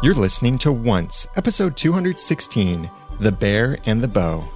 You're listening to Once, episode 216 The Bear and the Bow.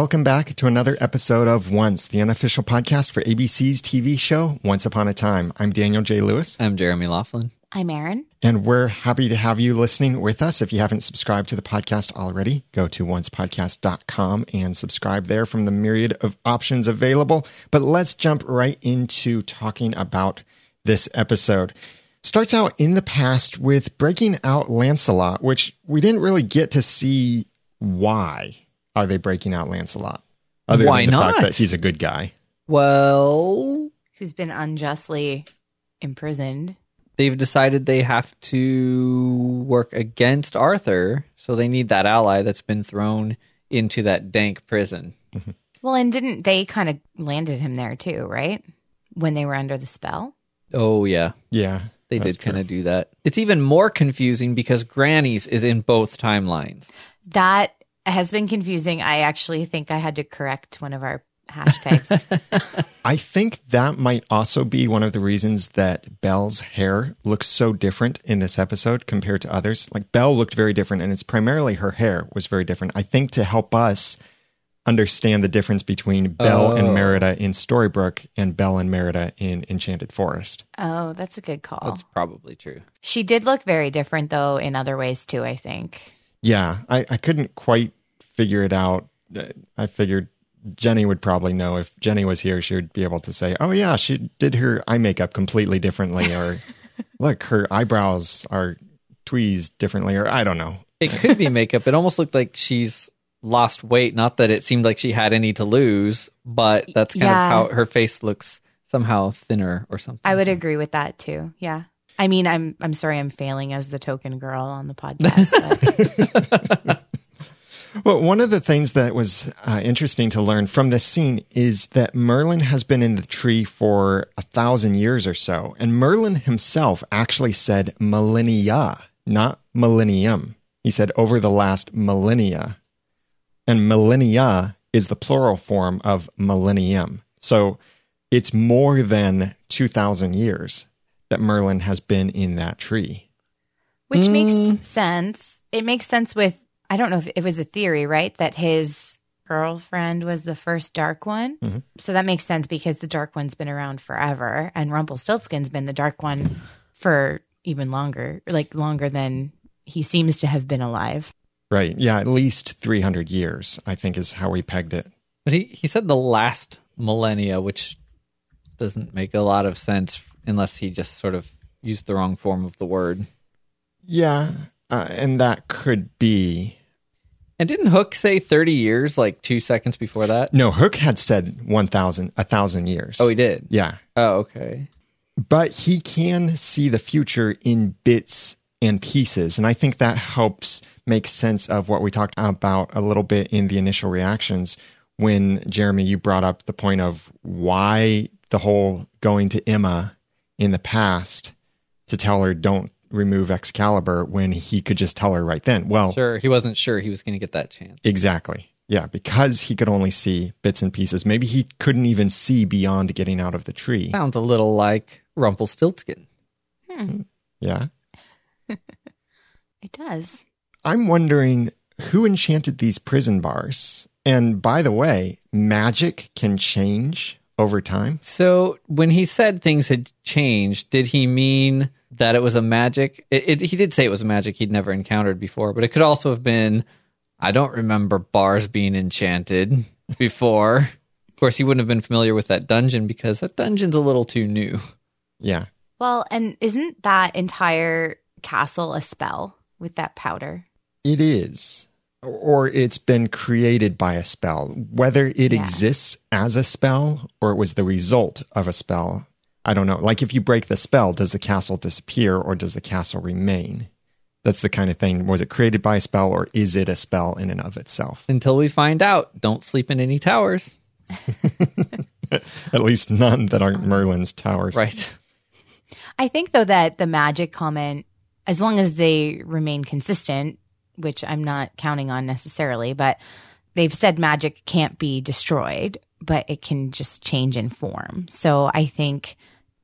Welcome back to another episode of Once, the unofficial podcast for ABC's TV show Once Upon a Time. I'm Daniel J. Lewis, I'm Jeremy Laughlin. I'm Aaron. and we're happy to have you listening with us. If you haven't subscribed to the podcast already, go to oncepodcast.com and subscribe there from the myriad of options available. But let's jump right into talking about this episode. Starts out in the past with breaking out Lancelot, which we didn't really get to see why are they breaking out Lancelot? Other Why than the fact not? that he's a good guy. Well, Who's been unjustly imprisoned. they've decided they have to work against Arthur, so they need that ally that's been thrown into that dank prison. Mm-hmm. Well, and didn't they kind of landed him there too, right? When they were under the spell? Oh yeah, Yeah. they did kind of do that. It's even more confusing because Granny's is in both timelines. That has been confusing. I actually think I had to correct one of our hashtags. I think that might also be one of the reasons that Belle's hair looks so different in this episode compared to others. Like Belle looked very different, and it's primarily her hair was very different. I think to help us understand the difference between Belle and Oh. Merida in Storybrooke and Belle and Merida in Enchanted Forest. oh, that's a good call. That's probably true. She did look very different though in other ways too, I think. Yeah, I, I couldn't quite figure it out. I figured Jenny would probably know if Jenny was here, she would be able to say, "Oh yeah, she did her eye makeup completely differently," or "Look, her eyebrows are tweezed differently," or I don't know. It could be makeup. It almost looked like she's lost weight. Not that it seemed like she had any to lose, but that's kind Yeah. of how her face looks somehow thinner or something. I would agree with that too. Yeah. I mean, I'm I'm sorry I'm failing as the token girl on the podcast. But Well, one of the things that was uh, interesting to learn from this scene is that Merlin has been in the tree for a thousand years or so. And Merlin himself actually said millennia, not millennium. He said over the last millennia. And millennia is the plural form of millennium. So it's more than 2,000 years that Merlin has been in that tree. Which Mm. makes sense. It makes sense with, I don't know if it was a theory, right? That his girlfriend was the first dark one. Mhm. So that makes sense because the dark one's been around forever and Rumpelstiltskin's been the dark one for even longer, like longer than he seems to have been alive. Right. Yeah, at least 300 years, I think is how we pegged it. But he, he said the last millennia, which doesn't make a lot of sense unless he just sort of used the wrong form of the word. Yeah, uh, and that could be. And didn't Hook say 30 years like two seconds before that? No, Hook had said 1,000, a thousand years. Oh, he did. yeah. Oh, okay. But he can see the future in bits and pieces. And I think that helps make sense of what we talked about a little bit in the initial reactions when, Jeremy, you brought up the point of why the whole going to Emma in the past to tell her don't remove Excalibur when he could just tell her right then. Well, Sure. He wasn't sure he was going to get that chance. Exactly. Yeah, because he could only see bits and pieces. Maybe he couldn't even see beyond getting out of the tree. Sounds a little like Rumpelstiltskin. Hmm, Yeah. it does. I'm wondering who enchanted these prison bars. And by the way, magic can change over time. So when he said things had changed, did he mean that it was a magic? It, it, he did say it was a magic he'd never encountered before, but it could also have been. I don't remember bars being enchanted before. of course, he wouldn't have been familiar with that dungeon because that dungeon's a little too new. Yeah. Well, and isn't that entire castle a spell with that powder? It is. Or it's been created by a spell. Whether it Yeah. exists as a spell or it was the result of a spell, I don't know. Like if you break the spell, does the castle disappear or does the castle remain? That's the kind of thing. Was it created by a spell or is it a spell in and of itself? Until we find out, don't sleep in any towers. At least none that aren't Merlin's towers. Right. I think though that the magic comment, as long as they remain consistent, which I'm not counting on necessarily, but they've said magic can't be destroyed, but it can just change in form. So I think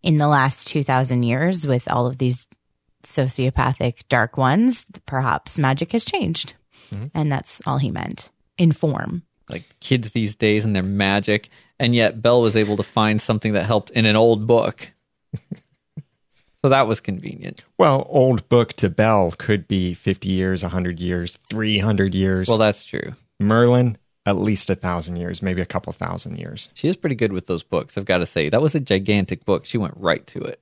in the last 2000 years with all of these sociopathic dark ones, perhaps magic has changed. Mm-hmm. And that's all he meant in form. Like kids these days and their magic. And yet Belle was able to find something that helped in an old book. so that was convenient. Well, old book to Belle could be 50 years, 100 years, 300 years. Well, that's true. Merlin, at least a thousand years, maybe a couple thousand years. She is pretty good with those books, I've got to say. That was a gigantic book. She went right to it.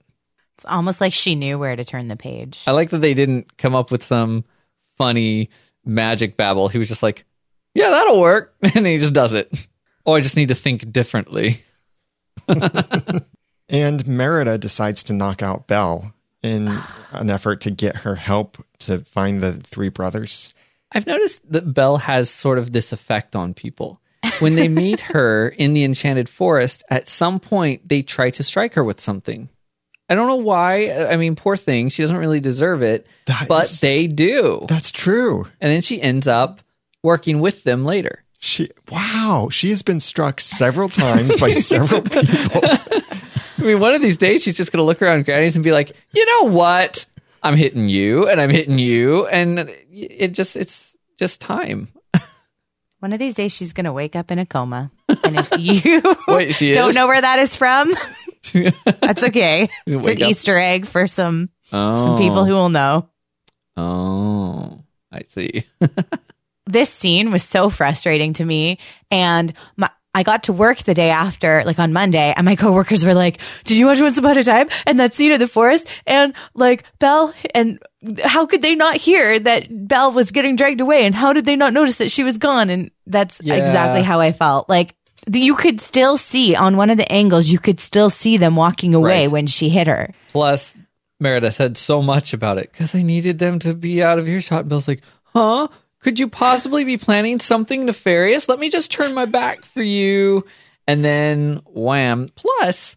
It's almost like she knew where to turn the page. I like that they didn't come up with some funny magic babble. He was just like, yeah, that'll work. And he just does it. Oh, I just need to think differently. And Merida decides to knock out Belle in an effort to get her help to find the three brothers. I've noticed that Belle has sort of this effect on people. When they meet her in the Enchanted Forest, at some point they try to strike her with something. I don't know why. I mean, poor thing. She doesn't really deserve it, That but is- they do. That's true. And then she ends up working with them later. She wow, she has been struck several times by several people. I mean, one of these days she's just going to look around Granny's and be like, you know what? I'm hitting you and I'm hitting you. And it just, it's just time. One of these days, she's going to wake up in a coma. And if you Wait, she don't is? know where that is from, that's okay. It's an up. Easter egg for some Oh. some people who will know. Oh, I see. This scene was so frustrating to me, and my. I got to work the day after, like on Monday, and my coworkers were like, "Did you watch Once Upon a Time and that scene of the forest and like Belle and how could they not hear that Belle was getting dragged away and how did they not notice that she was gone?" And that's Yeah. exactly how I felt. Like the- you could still see on one of the angles, you could still see them walking away Right. when she hit her. Plus, Merida said so much about it because I needed them to be out of earshot. And Bill's like, huh? Could you possibly be planning something nefarious? Let me just turn my back for you. And then wham. Plus,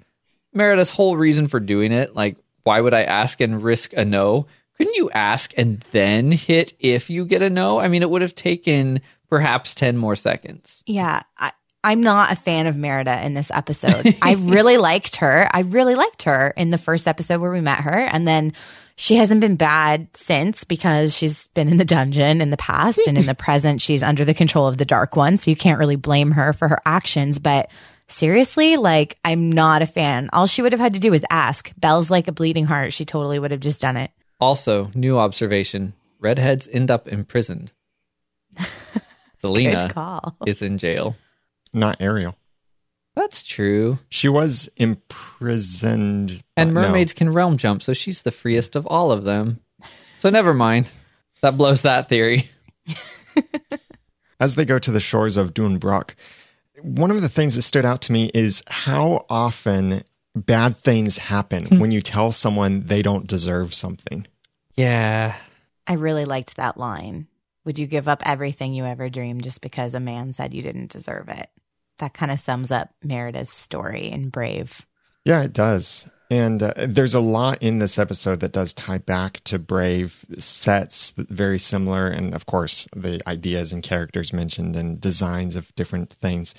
Merida's whole reason for doing it, like, why would I ask and risk a no? Couldn't you ask and then hit if you get a no? I mean, it would have taken perhaps 10 more seconds. Yeah, I, I'm not a fan of Merida in this episode. I really liked her. I really liked her in the first episode where we met her. And then she hasn't been bad since because she's been in the dungeon in the past and in the present, she's under the control of the Dark One. So you can't really blame her for her actions. But seriously, like, I'm not a fan. All she would have had to do was ask. Belle's like a bleeding heart. She totally would have just done it. Also, new observation redheads end up imprisoned. Zelena Good call. is in jail. Not Ariel. That's true. She was imprisoned. And but no. mermaids can realm jump, so she's the freest of all of them. So never mind. That blows that theory. as they go to the shores of DunBroch, one of the things that stood out to me is how often bad things happen hmm. when you tell someone they don't deserve something. Yeah. I really liked that line. Would you give up everything you ever dreamed just because a man said you didn't deserve it? That kind of sums up Merida's story in Brave. Yeah, it does. And uh, there's a lot in this episode that does tie back to Brave sets, very similar. And of course, the ideas and characters mentioned and designs of different things.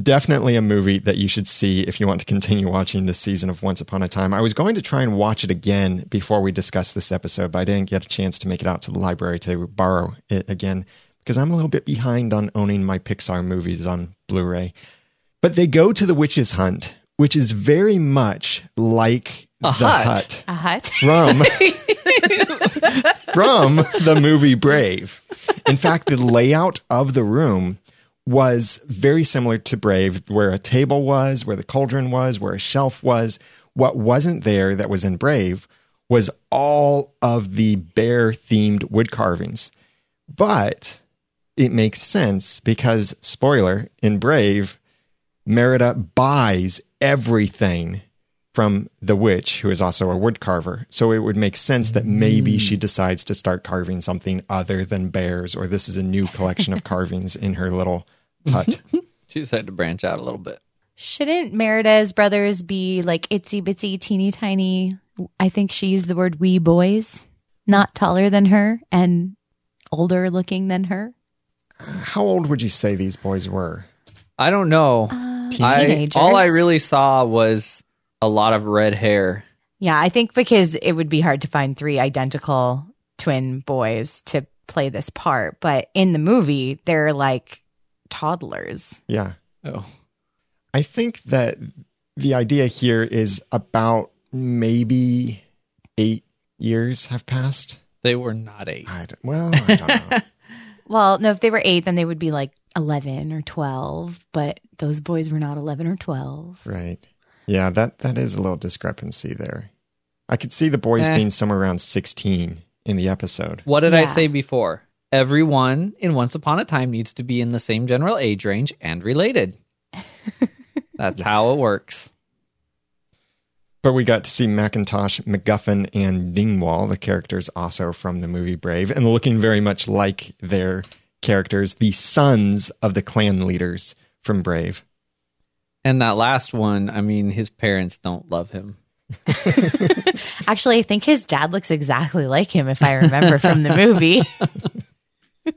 Definitely a movie that you should see if you want to continue watching this season of Once Upon a Time. I was going to try and watch it again before we discuss this episode, but I didn't get a chance to make it out to the library to borrow it again because I'm a little bit behind on owning my Pixar movies on Blu ray. But they go to the witch's hunt, which is very much like A the hut. hut A hut? from from the movie Brave. In fact, the layout of the room was very similar to Brave, where a table was, where the cauldron was, where a shelf was. What wasn't there that was in Brave was all of the bear themed wood carvings. But it makes sense because, spoiler, in Brave, Merida buys everything from the witch, who is also a wood carver. So it would make sense that maybe she mm. decides to start carving something other than bears, or this is a new collection of carvings in her little hut. She just had to branch out a little bit. Shouldn't Merida's brothers be like itsy bitsy, teeny tiny? I think she used the word wee boys, not taller than her and older looking than her. How old would you say these boys were? I don't know. Uh, I, teenagers. all I really saw was a lot of red hair. Yeah, I think because it would be hard to find three identical twin boys to play this part. But in the movie, they're like toddlers. Yeah. Oh, I think that the idea here is about maybe eight years have passed. they were not eight. I don't, well, I don't know. Well, no, if they were eight, then they would be like 11 or 12. But those boys were not 11 or 12. right. Yeah, that, that is a little discrepancy there. I could see the boys Eh. being somewhere around 16 in the episode. What did I say before? Everyone in Once Upon a Time needs to be in the same general age range and related. That's how it works. But we got to see Macintosh, MacGuffin, and Dingwall, the characters also from the movie Brave, and looking very much like their characters, the sons of the clan leaders from Brave. And that last one, I mean, his parents don't love him. Actually, I think his dad looks exactly like him, if I remember from the movie.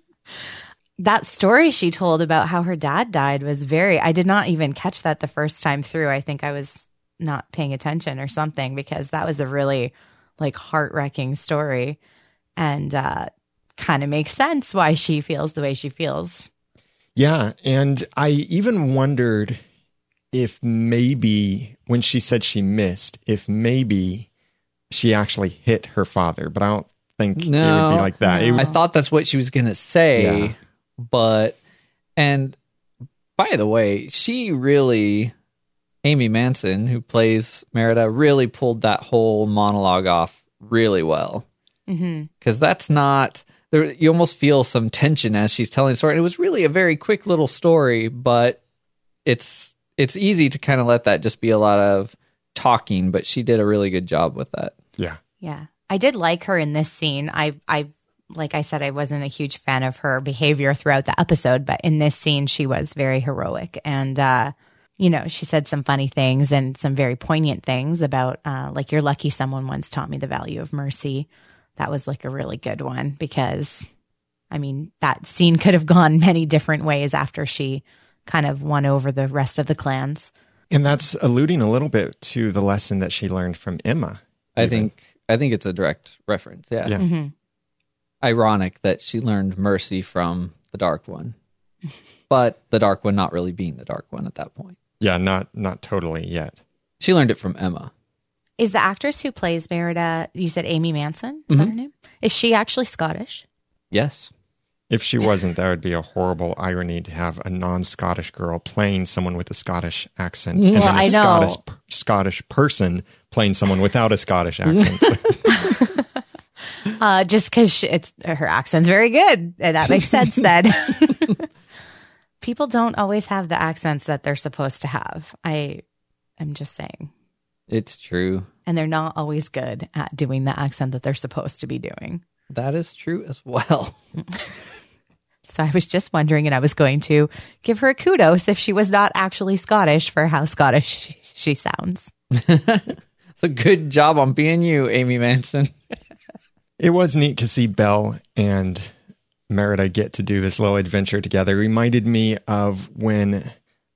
that story she told about how her dad died was very, I did not even catch that the first time through. I think I was not paying attention or something because that was a really like heart wrenching story and uh, kind of makes sense why she feels the way she feels. Yeah. And I even wondered if maybe when she said she missed, if maybe she actually hit her father, but I don't think it would be like that. No. would- I thought that's what she was going to say, Yeah. but, and by the way, she really, Amy Manson, who plays Merida, really pulled that whole monologue off really well. because that's not there you almost feel some tension as she's telling the story and it was really a very quick little story but it's it's easy to kind of let that just be a lot of talking but she did a really good job with that yeah. Yeah. I did like her in this scene. I I like I said I wasn't a huge fan of her behavior throughout the episode, but in this scene she was very heroic and uh you know, she said some funny things and some very poignant things about uh like you're lucky someone once taught me the value of mercy. That was like a really good one because I mean, that scene could have gone many different ways after she kind of won over the rest of the clans. And that's alluding a little bit to the lesson that she learned from Emma. i even. think i think it's a direct reference yeah. Yeah. Mhm. ironic that she learned mercy from the dark one but the dark one not really being the dark one at that point Yeah, not not totally yet. she learned it from emma Is the actress who plays Merida, you said Amy Manson? Is that her name? Is she actually Scottish? yes If she wasn't, that would be a horrible irony to have a non-Scottish girl playing someone with a Scottish accent, and Well, then a I know. Scottish Scottish person playing someone without a Scottish accent. Uh, just because it's her accent's very good, and that makes sense. Then people don't always have the accents that they're supposed to have. I am just saying, it's true and they're not always good at doing the accent that they're supposed to be doing. that is true as well So I was just wondering, and I was going to give her a kudos if she was not actually Scottish for how Scottish she, she sounds. So good job on being you, Amy Manson. it was neat to see Belle and Merida get to do this little adventure together. Reminded me of when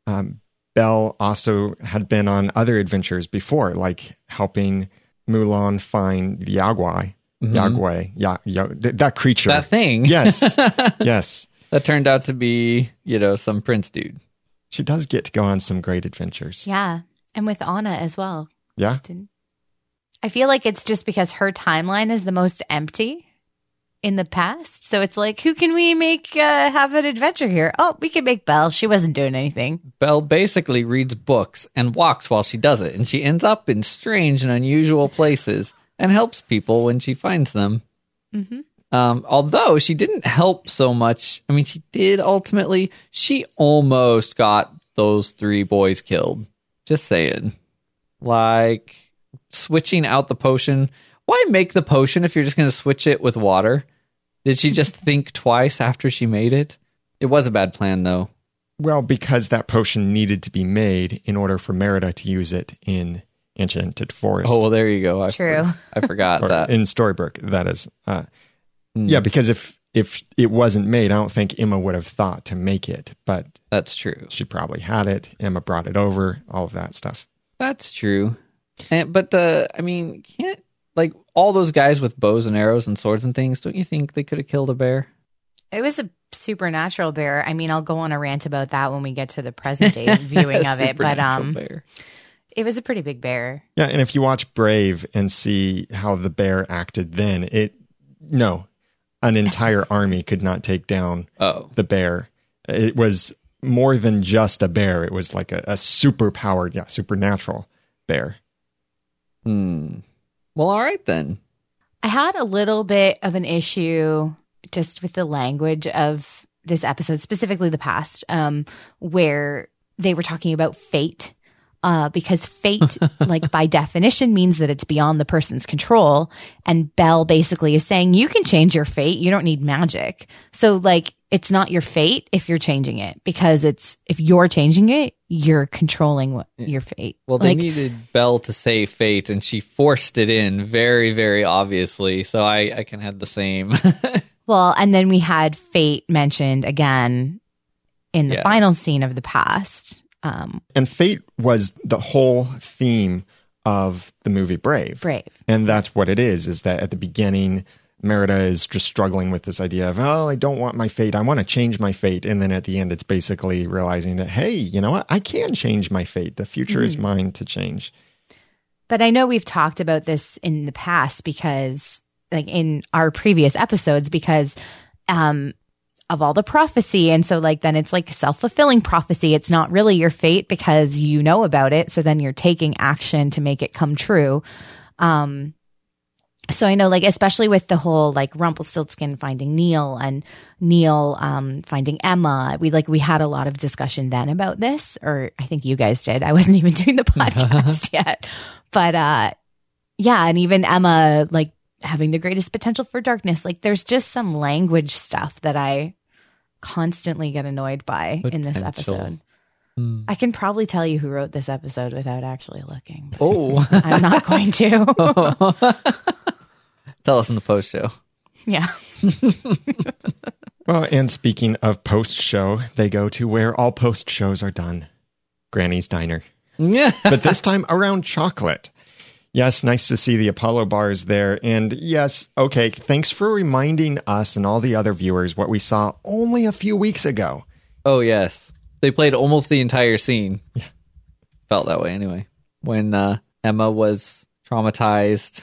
um, Belle also had been on other adventures before, like helping Mulan find the Yagwai. Yagway, ya, ya, th- that creature. That thing. yes, yes. That turned out to be, you know, some prince dude. She does get to go on some great adventures. Yeah, and with Anna as well. Yeah. I feel like it's just because her timeline is the most empty in the past. So it's like, who can we make uh, have an adventure here? Oh, we can make Belle. She wasn't doing anything. Belle basically reads books and walks while she does it, and she ends up in strange and unusual places and helps people when she finds them. Mm-hmm. Um, although she didn't help so much, I mean, she did ultimately. She almost got those three boys killed. Just saying. Like switching out the potion. Why make the potion if you're just going to switch it with water? Did she just think twice after she made it? It was a bad plan, though. Well, because that potion needed to be made in order for Merida to use it in Enchanted Forest. Oh, well, there you go. I True. for- I forgot or that. in Storybrooke, that is. Uh, Hmm. Yeah, because if if it wasn't made, I don't think Emma would have thought to make it, but That's true. she probably had it. Emma brought it over, all of that stuff. That's true. And but the I mean, can't like all those guys with bows and arrows and swords and things, don't you think they could have killed a bear? It was a supernatural bear. I mean, I'll go on a rant about that when we get to the present day viewing of it, but um, bear. it was a pretty big bear. Yeah, and if you watch Brave and see how the bear acted then, it no, an entire army could not take down Oh. the bear. It was more than just a bear. It was like a, a super powered, yeah, supernatural bear. Hmm. Well, all right then. I had a little bit of an issue just with the language of this episode, specifically the past, um, where they were talking about fate. Uh, because fate, like by definition, means that it's beyond the person's control. And Belle basically is saying, you can change your fate. You don't need magic. So, like, it's not your fate if you're changing it because it's, if you're changing it, you're controlling what, your fate. Well, they like, needed Belle to say fate, and she forced it in very, very obviously. So I, I can have the same. Well, and then we had fate mentioned again in the Yeah. final scene of the past. Um, And fate was the whole theme of the movie Brave. brave. And that's what it is, is that at the beginning, Merida is just struggling with this idea of, oh, I don't want my fate. I want to change my fate. And then at the end, it's basically realizing that, hey, you know what? I can change my fate. The future is mine to change. But I know we've talked about this in the past because, like in our previous episodes, because um, of all the prophecy. And so, like, then it's like self fulfilling prophecy. It's not really your fate because you know about it. So then you're taking action to make it come true. Um, so I know, like, especially with the whole like Rumpelstiltskin finding Neil and Neil um, finding Emma, we like we had a lot of discussion then about this, or I think you guys did. I wasn't even doing the podcast yet, but uh, yeah, and even Emma like having the greatest potential for darkness. Like, there's just some language stuff that I constantly get annoyed by in this episode. Hmm. I can probably tell you who wrote this episode without actually looking. oh. I'm not going to. Tell us in the post show. yeah. Well, and speaking of post show, they go to where all post shows are done Granny's Diner. Yeah. but this time around chocolate. Yes, nice to see the Apollo bars there. And yes, okay, thanks for reminding us and all the other viewers what we saw only a few weeks ago. Oh yes, they played almost the entire scene. Yeah, felt that way anyway. When uh, Emma was traumatized,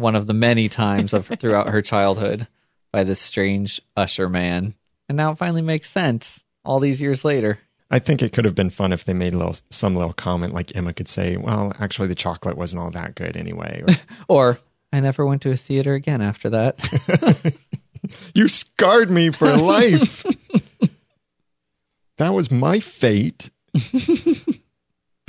one of the many times of throughout her childhood by this strange usher man, and now it finally makes sense all these years later. I think it could have been fun if they made little, some little comment like Emma could say, well, actually, the chocolate wasn't all that good anyway. Or, Or I never went to a theater again after that. you scarred me for life. that was my fate.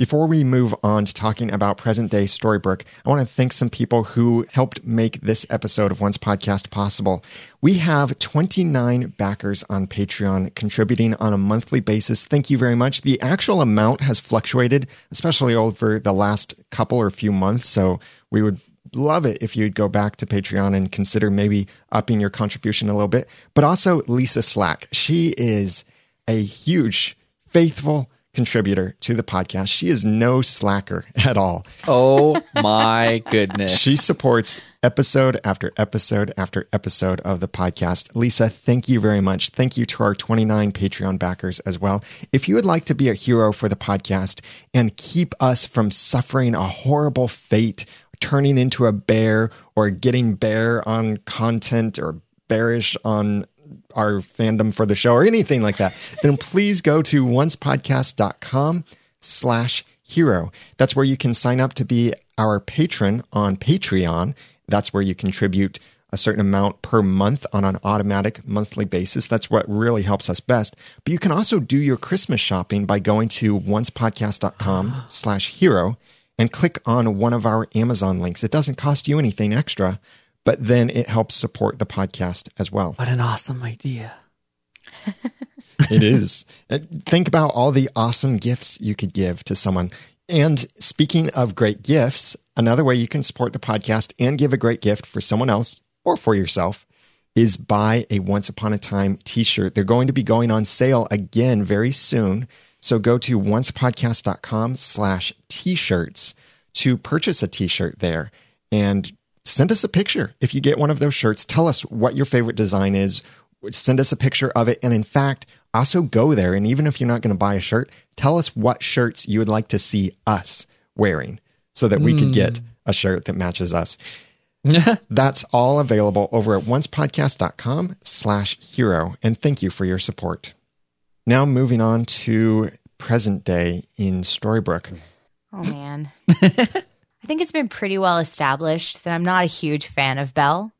Before we move on to talking about present day Storybrooke, I want to thank some people who helped make this episode of Once Podcast possible. We have 29 backers on Patreon contributing on a monthly basis. Thank you very much. The actual amount has fluctuated, especially over the last couple or few months. So we would love it if you'd go back to Patreon and consider maybe upping your contribution a little bit. But also Lisa Slack. She is a huge, faithful contributor to the podcast. She is no slacker at all. oh my goodness! She supports episode after episode after episode of the podcast. Lisa, thank you very much. Thank you to our 29 Patreon backers as well. If you would like to be a hero for the podcast and keep us from suffering a horrible fate, turning into a bear or getting bear on content or bearish on our fandom for the show or anything like that, then please go to oncepodcast.com slash hero. That's where you can sign up to be our patron on Patreon. That's where you contribute a certain amount per month on an automatic monthly basis. That's what really helps us best. But you can also do your Christmas shopping by going to oncepodcast.com slash hero and click on one of our Amazon links. It doesn't cost you anything extra, but then it helps support the podcast as well. what an awesome idea! It is. Uh, Think about all the awesome gifts you could give to someone. And speaking of great gifts, another way you can support the podcast and give a great gift for someone else or for yourself is buy a Once Upon a Time t shirt. They're going to be going on sale again very soon. So go to oncepodcast.com slash t shirts to purchase a t shirt there and send us a picture. If you get one of those shirts, tell us what your favorite design is. Send us a picture of it. And in fact, also go there. And even if you're not going to buy a shirt, tell us what shirts you would like to see us wearing so that we could hmm. get a shirt that matches us. That's all available over at oncepodcast.com slash hero. And thank you for your support. Now moving on to present day in Storybrooke. Oh man. I think it's been pretty well established that I'm not a huge fan of Belle.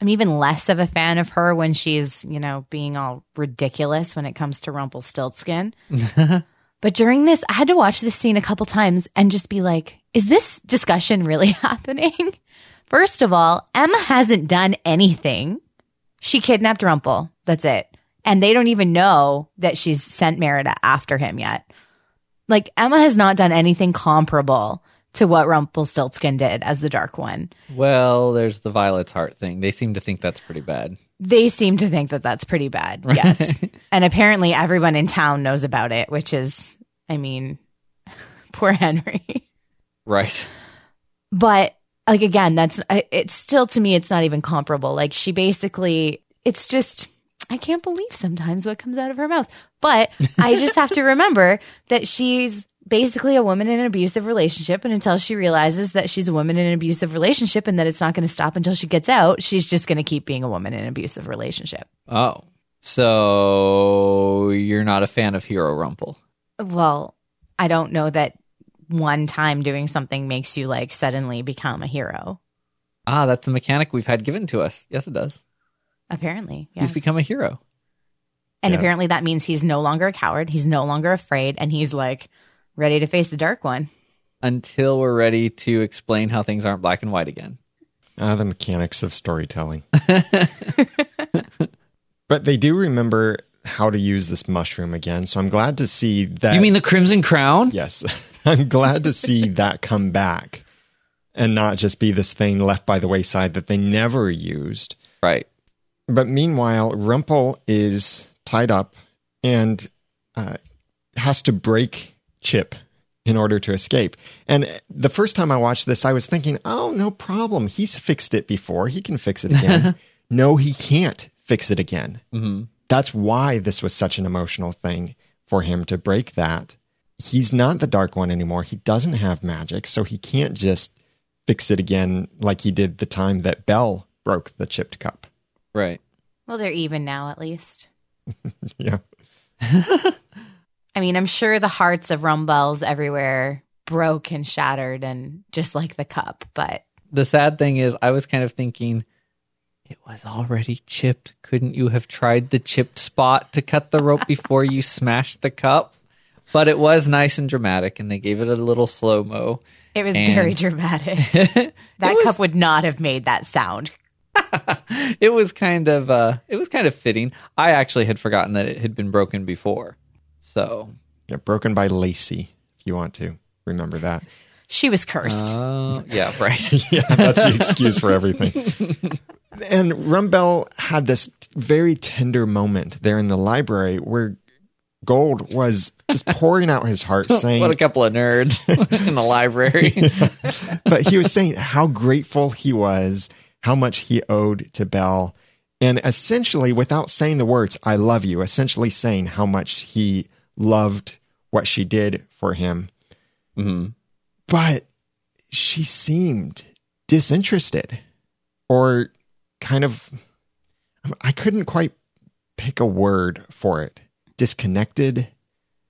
I'm even less of a fan of her when she's, you know, being all ridiculous when it comes to Rumpelstiltskin. but during this, I had to watch this scene a couple times and just be like, is this discussion really happening? First of all, Emma hasn't done anything. She kidnapped Rumpel. That's it. And they don't even know that she's sent Merida after him yet. Like Emma has not done anything comparable to what Rumpelstiltskin did as the Dark One. Well, there's the Violet's Heart thing. They seem to think that's pretty bad. They seem to think that that's pretty bad. Yes. and apparently everyone in town knows about it, which is, I mean, poor Henry. Right. but like again, that's it's still to me it's not even comparable. Like she basically it's just I can't believe sometimes what comes out of her mouth. But I just have to remember that she's basically a woman in an abusive relationship and until she realizes that she's a woman in an abusive relationship and that it's not going to stop until she gets out, she's just going to keep being a woman in an abusive relationship. Oh. So you're not a fan of Hero Rumple. Well, I don't know that one time doing something makes you like suddenly become a hero. Ah, that's the mechanic we've had given to us. Yes, it does. Apparently, yes. He's become a hero. and Yeah. apparently that means he's no longer a coward. He's no longer afraid, and he's like ready to face the dark one. Until we're ready to explain how things aren't black and white again. Ah, the mechanics of storytelling. but they do remember how to use this mushroom again. So I'm glad to see that. You mean the Crimson Crown? Yes. I'm glad to see that come back and not just be this thing left by the wayside that they never used. Right. But meanwhile, Rumpel is tied up and uh, has to break Chip in order to escape. And the first time I watched this, I was thinking, oh, no problem. He's fixed it before. He can fix it again. no, he can't fix it again. hmm That's why this was such an emotional thing for him to break that. He's not the Dark One anymore. He doesn't have magic, so he can't just fix it again like he did the time that Belle broke the chipped cup. Right. Well, they're even now, at least. Yeah. I mean, I'm sure the hearts of Rumbelles everywhere broke and shattered, and just like the cup. But The sad thing is, I was kind of thinking, it was already chipped. Couldn't you have tried the chipped spot to cut the rope before you smashed the cup? But it was nice and dramatic, and they gave it a little slow mo. it was And- very dramatic. that cup would not have made that sound. it was kind of uh it was kind of fitting. I actually had forgotten that it had been broken before. So yeah. Broken by Lacey, if you want to remember that. She was cursed. uh, yeah, right. yeah, that's the excuse for everything. And Rumbelle had this very tender moment there in the library where Gold was just pouring out his heart, saying, what a couple of nerds in the library. but he was saying how grateful he was, how much he owed to Belle, and essentially, without saying the words, I love you, essentially saying how much he loved what she did for him. hmm But she seemed disinterested or kind of, I couldn't quite pick a word for it. Disconnected.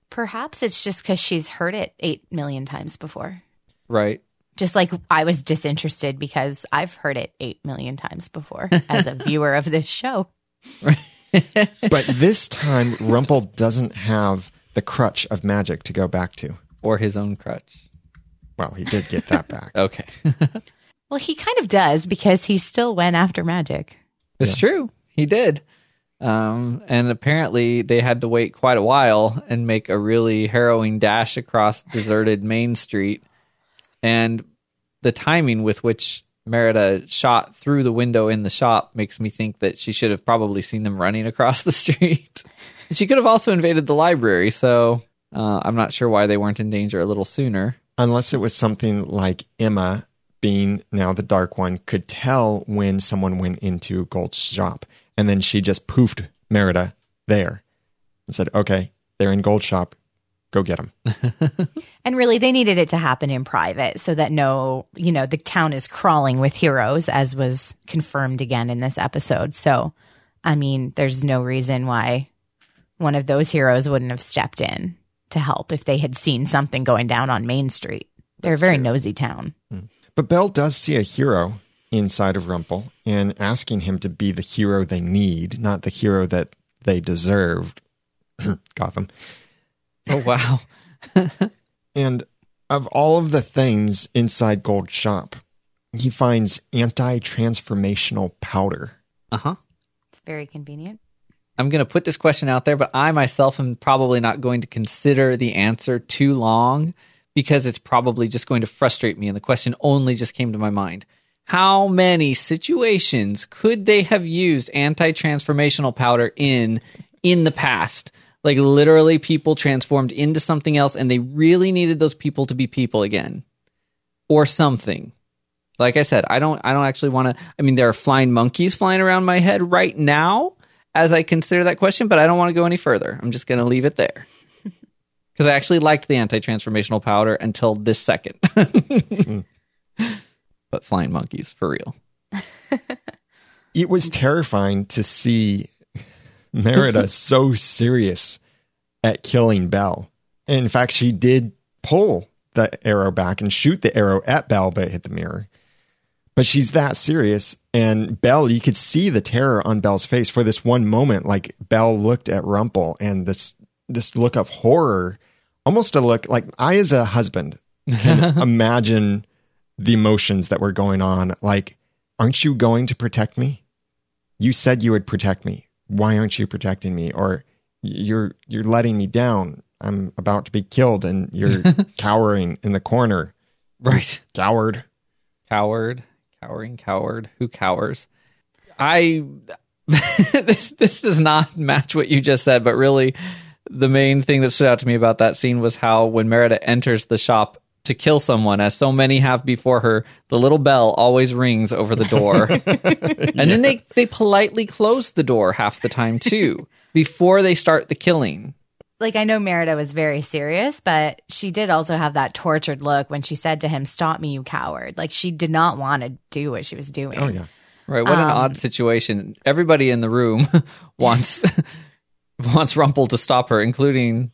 Perhaps it's just because she's heard it eight million times before. Right. Just like I was disinterested because I've heard it eight million times before as a viewer of this show. But this time, Rumpel doesn't have the crutch of magic to go back to. Or his own crutch. Well, he did get that back. Okay. Well, he kind of does because he still went after magic. It's true. He did. Um, and apparently they had to wait quite a while and make a really harrowing dash across deserted Main Street. And the timing with which Merida shot through the window in the shop makes me think that she should have probably seen them running across the street. she could have also invaded the library, so uh, I'm not sure why they weren't in danger a little sooner. Unless it was something like Emma, being now the Dark One, could tell when someone went into Gold's shop. And then she just poofed Merida there and said, okay, they're in Gold's shop. Go get them. And really, they needed it to happen in private so that no, you know, the town is crawling with heroes, as was confirmed again in this episode. So, I mean, there's no reason why one of those heroes wouldn't have stepped in to help if they had seen something going down on Main Street. They're a very nosy town. Hmm. But Belle does see a hero inside of Rumple and asking him to be the hero they need, not the hero that they deserved. Gotham. Oh, wow. And of all of the things inside Gold Shop, he finds anti transformational powder. Uh huh. It's very convenient. I'm going to put this question out there, but I myself am probably not going to consider the answer too long because it's probably just going to frustrate me. And the question only just came to my mind. How many situations could they have used anti transformational powder in in the past? Like literally, people transformed into something else and they really needed those people to be people again or something. Like I said, I don't I don't actually want to I mean there are flying monkeys flying around my head right now as I consider that question, but I don't want to go any further. I'm just going to leave it there. Cuz I actually liked the anti-transformational powder until this second. Hmm. but flying monkeys for real. It was terrifying to see Merida so serious at killing Belle. In fact, she did pull the arrow back and shoot the arrow at Belle, but it hit the mirror. But she's that serious. And Belle, you could see the terror on Belle's face for this one moment. Like Belle looked at Rumple and this this look of horror, almost a look like I as a husband can imagine the emotions that were going on. Like, aren't you going to protect me? You said you would protect me. Why aren't you protecting me? Or you're you're letting me down. I'm about to be killed and you're cowering in the corner. Right. Coward. Coward, cowering coward. Who cowers? I this this does not match what you just said, but really the main thing that stood out to me about that scene was how when Merida enters the shop to kill someone, as so many have before her, the little bell always rings over the door. and then they, they politely close the door half the time too, before they start the killing. Like, I know Merida was very serious, but she did also have that tortured look when she said to him, Stop me, you coward. Like, she did not want to do what she was doing. Oh yeah. Right. What an um, odd situation. Everybody in the room wants wants Rumple to stop her, including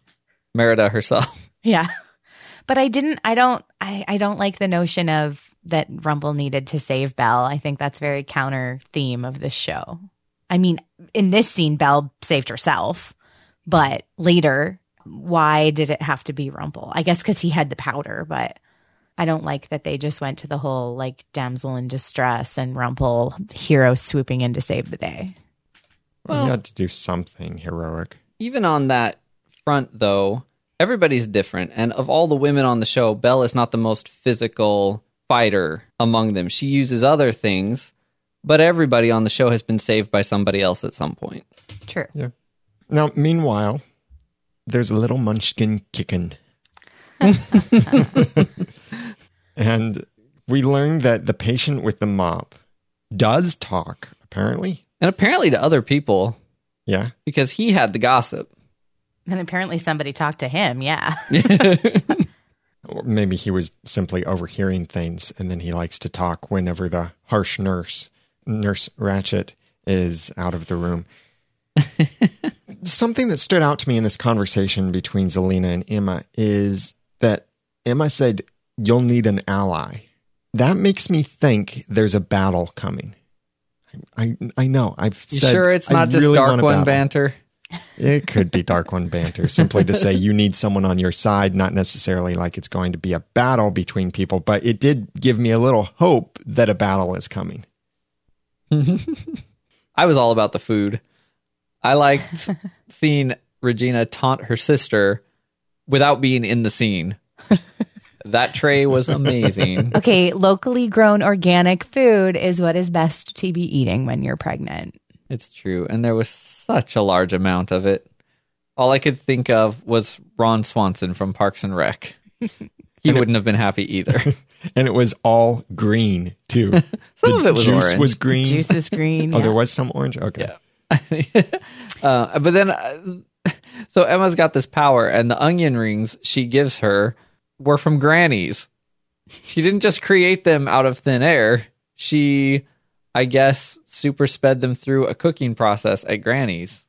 Merida herself. Yeah. But I didn't I don't I, I don't like the notion of that Rumple needed to save Belle. I think that's very counter theme of this show. I mean, in this scene, Belle saved herself, but later, why did it have to be Rumple? I guess because he had the powder, but I don't like that they just went to the whole like damsel in distress and Rumple hero swooping in to save the day. Well, you had to do something heroic. Even on that front, though, everybody's different. And of all the women on the show, Belle is not the most physical fighter among them. She uses other things, but everybody on the show has been saved by somebody else at some point. True. Yeah. Now, meanwhile, there's a little munchkin kicking. and we learn that the patient with the mop does talk, apparently. And apparently to other people, Yeah. because he had the gossip. And apparently somebody talked to him. Yeah. Or maybe he was simply overhearing things and then he likes to talk whenever the harsh nurse, Nurse Ratched, is out of the room. Something that stood out to me in this conversation between Zelena and Emma is that Emma said, You'll need an ally. That makes me think there's a battle coming. I I know. I've said, sure it's I not just really Dark One battle. banter? It could be Dark One banter, simply to say you need someone on your side, not necessarily like it's going to be a battle between people, but it did give me a little hope that a battle is coming. I was all about the food. I liked seeing Regina taunt her sister without being in the scene. that tray was amazing. Okay, locally grown organic food is what is best to be eating when you're pregnant. It's true. And there was such a large amount of it. All I could think of was Ron Swanson from Parks and Rec. He wouldn't have been happy either. and it was all green too. Some The of it was juice orange. was green. Juice is green. Oh, yeah. there was some orange. Okay. Yeah. uh, but then, uh, so Emma's got this power, and the onion rings she gives her were from Granny's. She didn't just create them out of thin air. She, I guess, super sped them through a cooking process at Granny's.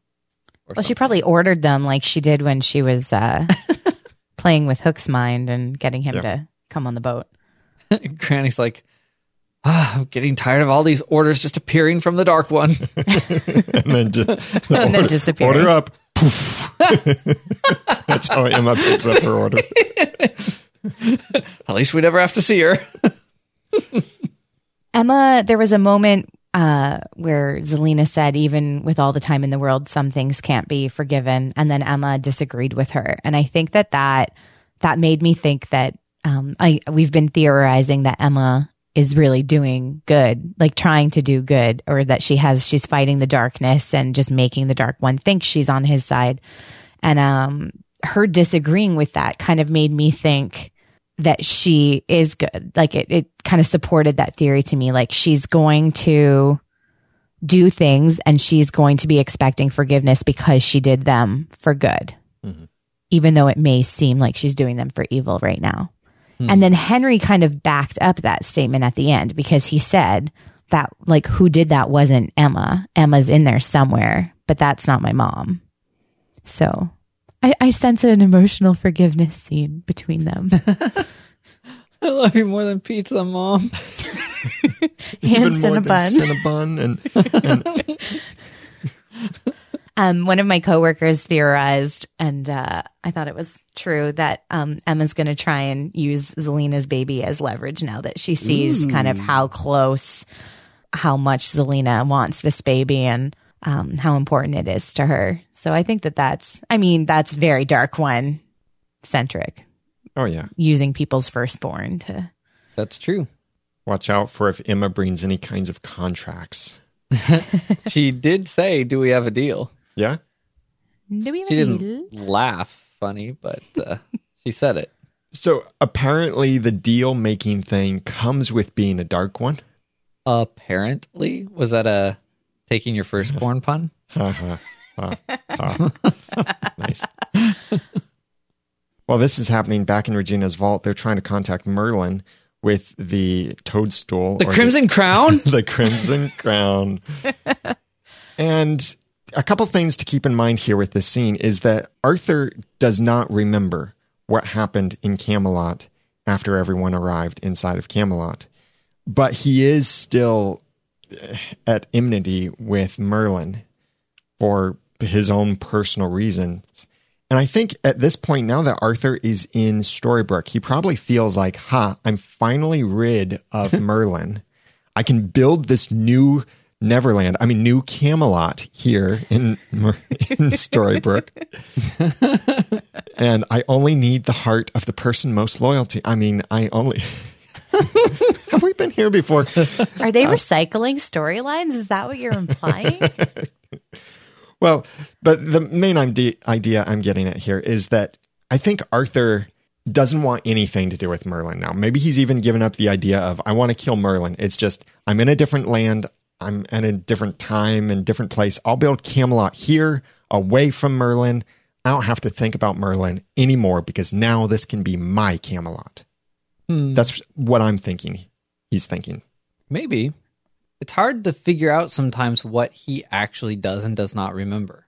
Well, she probably ordered them like she did when she was uh, playing with Hook's mind and getting him Yeah. to come on the boat. Granny's like, ah, I'm getting tired of all these orders just appearing from the dark one. and then, di- And then order, disappearing. order up. That's how Emma picks up her order. At least we never have to see her. Emma, there was a moment uh, where Zelena said, even with all the time in the world, some things can't be forgiven. And then Emma disagreed with her. And I think that that, that made me think that um, I, we've been theorizing that Emma is really doing good, like trying to do good, or that she has, she's fighting the darkness and just making the dark one think she's on his side. And um, her disagreeing with that kind of made me think that she is good. Like it, it kind of supported that theory to me. Like she's going to do things and she's going to be expecting forgiveness because she did them for good, Mhm. even though it may seem like she's doing them for evil right now. Hmm. And then Henry kind of backed up that statement at the end because he said that, like, who did that wasn't Emma. Emma's in there somewhere, but that's not my mom. So I, I sense an emotional forgiveness scene between them. I love you more than pizza, mom. Even Hands more in a than bun. Cinnabon and, and Um, one of my coworkers theorized, and uh, I thought it was true that um, Emma's going to try and use Zelena's baby as leverage now that she sees kind of how close, how much Zelena wants this baby, and um, how important it is to her. So I think that that's, I mean, that's very dark one centric, oh yeah. using people's firstborn to. That's true. Watch out for if Emma brings any kinds of contracts. She did say, Do we have a deal? Yeah. Do we have She a didn't deal? laugh funny, but uh, she said it. So apparently the deal making thing comes with being a dark one. Apparently, was that a taking your pun? Ha, ha, ha. nice. Well, this is happening back in Regina's vault. They're trying to contact Merlin with the toadstool. The Crimson Crown? the Crimson Crown. and a couple things to keep in mind here with this scene is that Arthur does not remember what happened in Camelot after everyone arrived inside of Camelot. But he is still at enmity with Merlin for his own personal reasons. And I think at this point, now that Arthur is in Storybrooke, he probably feels like, ha, I'm finally rid of Merlin. I can build this new Neverland, I mean, new Camelot here in, in Storybrooke. and I only need the heart of the person most loyal to. I mean, I only. Have we been here before? Are they recycling storylines? Is that what you're implying? Well, but the main idea I'm getting at here is that I think Arthur doesn't want anything to do with Merlin now. Maybe he's even given up the idea of I want to kill Merlin. It's just I'm in a different land, I'm in a different time and different place. I'll build Camelot here, away from Merlin. I don't have to think about Merlin anymore because now this can be my Camelot. Hmm. That's what I'm thinking. He's thinking. Maybe. It's hard to figure out sometimes what he actually does and does not remember.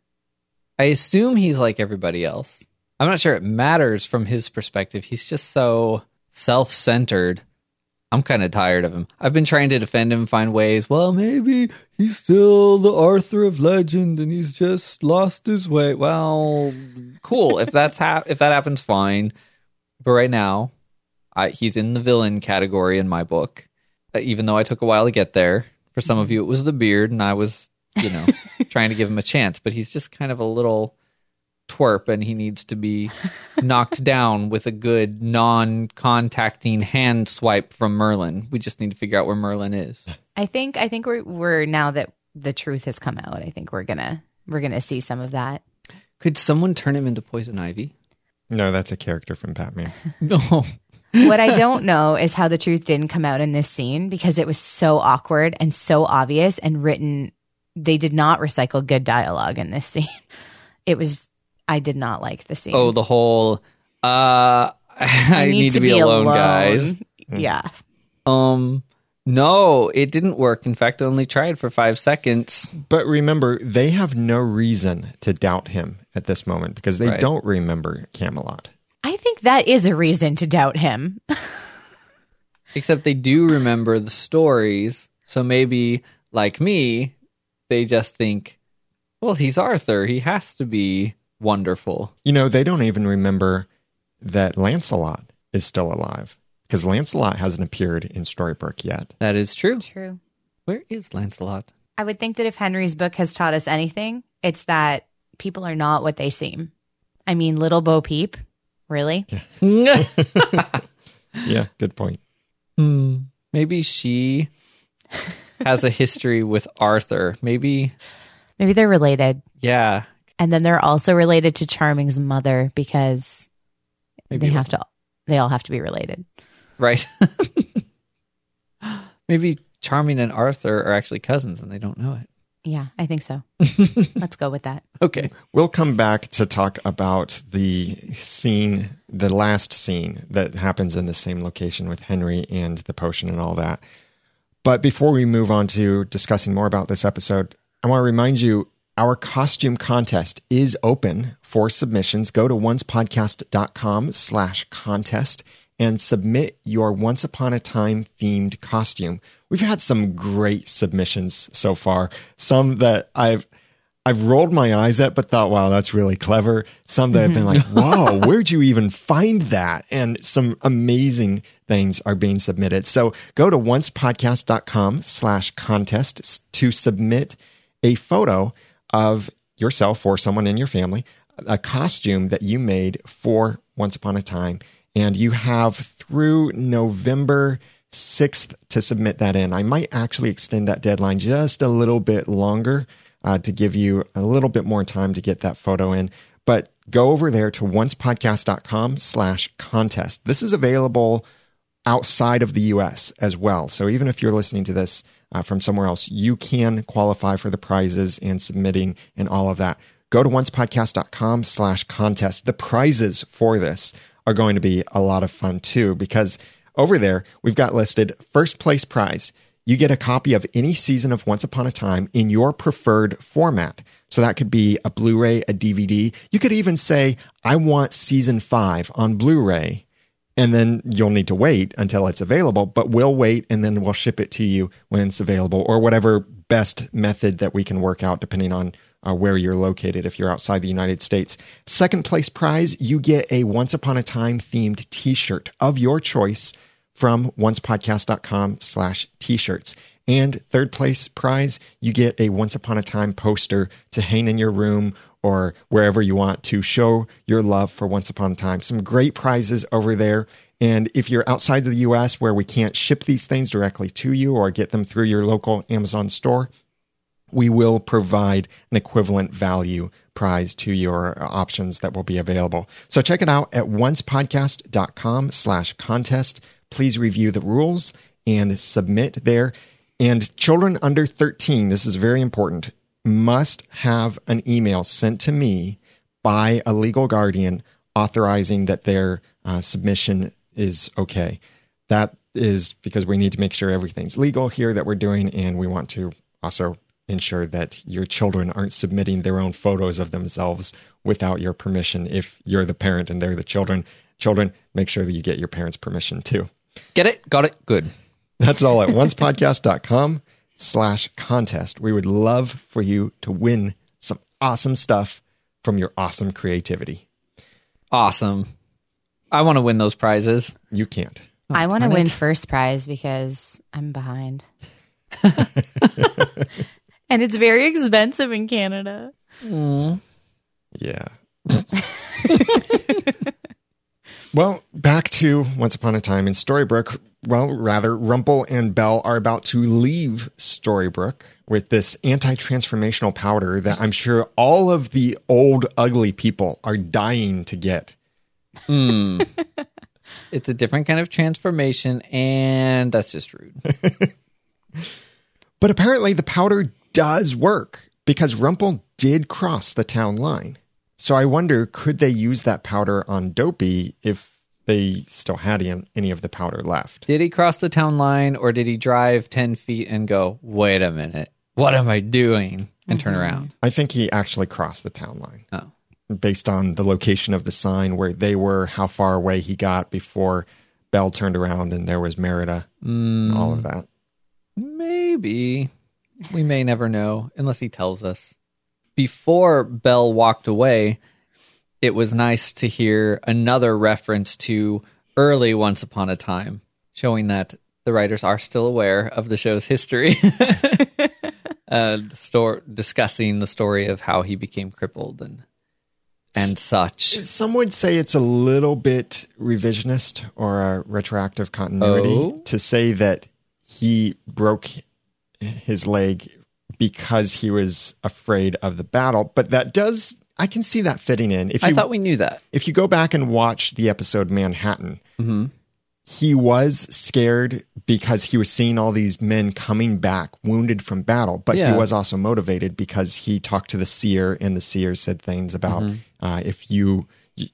I assume he's like everybody else. I'm not sure it matters from his perspective. He's just so self centered. I'm kind of tired of him. I've been trying to defend him, find ways. Well, maybe he's still the Arthur of legend and he's just lost his way. Well, cool. if that's ha- if that happens, fine. But right now, I, he's in the villain category in my book. Uh, even though I took a while to get there. For some of you, it was the beard, and I was, you know, trying to give him a chance, but he's just kind of a little twerp and he needs to be knocked down with a good non-contacting hand swipe from Merlin. We just need to figure out where Merlin is. I think I think we're we're now that the truth has come out. I think we're gonna we're gonna see some of that. Could someone turn him into poison ivy? No, that's a character from Batman. No. What I don't know is how the truth didn't come out in this scene because it was so awkward and so obvious and written. They did not recycle good dialogue in this scene. It was, I did not like the scene. Oh, the whole uh I, need, to, be, alone, guys. Yeah. Um no, it didn't work. In fact, I only tried for 5 seconds. But remember, they have no reason to doubt him at this moment because they Right. don't remember Camelot. I think that is a reason to doubt him. Except they do remember the stories. So maybe like me, they just think, well, he's Arthur. He has to be wonderful. You know, they don't even remember that Lancelot is still alive because Lancelot hasn't appeared in Storybrooke yet. That is true. True. Where is Lancelot? I would think that if Henry's book has taught us anything, it's that people are not what they seem. I mean, little Bo Peep, really? Yeah, yeah good point. Hmm. Maybe she has a history with Arthur. Maybe, Maybe they're related. yeah. And then they're also related to Charming's mother because Maybe they have to they all have to be related. Right. Maybe Charming and Arthur are actually cousins and they don't know it. Yeah, I think so. Let's go with that. Okay. We'll come back to talk about the scene, the last scene that happens in the same location with Henry and the potion and all that. But before we move on to discussing more about this episode, I want to remind you our costume contest is open for submissions. Go to oncepodcast.com slash contest and submit your Once Upon a Time themed costume. We've had some great submissions so far. Some that I've I've rolled my eyes at, but thought, wow, that's really clever. Some that have been like, mm-hmm. whoa, where'd you even find that? And some amazing things are being submitted. So go to oncepodcast.com slash contest to submit a photo of yourself or someone in your family, a costume that you made for Once Upon a Time. And you have through November 6th to submit that in. I might actually extend that deadline just a little bit longer uh, to give you a little bit more time to get that photo in. But go over there to oncepodcast.com slash contest. This is available outside of the US as well. So even if you're listening to this uh, from somewhere else, you can qualify for the prizes and submitting and all of that. Go to oncepodcast.com slash contest. The prizes for this are going to be a lot of fun too, because over there, we've got listed first place prize. You get a copy of any season of Once Upon a Time in your preferred format. So that could be a Blu ray, a DVD. You could even say, I want season five on Blu ray and then you'll need to wait until it's available but we'll wait and then we'll ship it to you when it's available or whatever best method that we can work out depending on uh, where you're located if you're outside the united states. Second place prize you get a once upon a time themed t-shirt of your choice from oncepodcast.com slash t-shirts. And third place prize you get a once upon a time poster to hang in your room or wherever you want to show your love for Once Upon a Time. Some great prizes over there. And if you're outside of the US where we can't ship these things directly to you or get them through your local Amazon store, we will provide an equivalent value prize to your options that will be available. So check it out at oncepodcast.com slash contest. Please review the rules and submit there. And children under 13, this is very important, must have an email sent to me by a legal guardian authorizing that their uh, submission is okay. That is because we need to make sure everything's legal here that we're doing, and we want to also ensure that your children aren't submitting their own photos of themselves without your permission. If you're the parent and they're the children, children, make sure that you get your parents' permission too. Get it? Got it? Good. That's all at oncepodcast.com slash contest. We would love for you to win some awesome stuff from your awesome creativity. Awesome. I want to win those prizes. You can't. I want to win first prize because I'm behind. and it's very expensive in Canada. Mm. Yeah. well, back to Once Upon a Time in Storybrooke. Well, rather, Rumple and Belle are about to leave Storybrooke with this anti transformational powder that I'm sure all of the old, ugly people are dying to get. Hmm. It's a different kind of transformation, and that's just rude. But apparently, the powder does work because Rumple did cross the town line. So I wonder, could they use that powder on Dopey if they still had any- any of the powder left? Did he cross the town line, or did he drive 10 feet and go, wait a minute, what am I doing? And turn mm-hmm. around? I think he actually crossed the town line Oh. based on the location of the sign, where they were, how far away he got before Belle turned around and there was Merida, and all of that. Maybe. We may never know unless he tells us. Before Belle walked away, it was nice to hear another reference to early Once Upon a Time, showing that the writers are still aware of the show's history. uh, the store discussing the story of how he became crippled and and such. Some would say it's a little bit revisionist or a retroactive continuity Oh. to say that he broke his leg because he was afraid of the battle. But that does, I can see that fitting in. If you, I thought we knew that. if you go back and watch the episode Manhattan, he was scared because he was seeing all these men coming back wounded from battle, but Yeah. he was also motivated because he talked to the seer, and the seer said things about uh, if you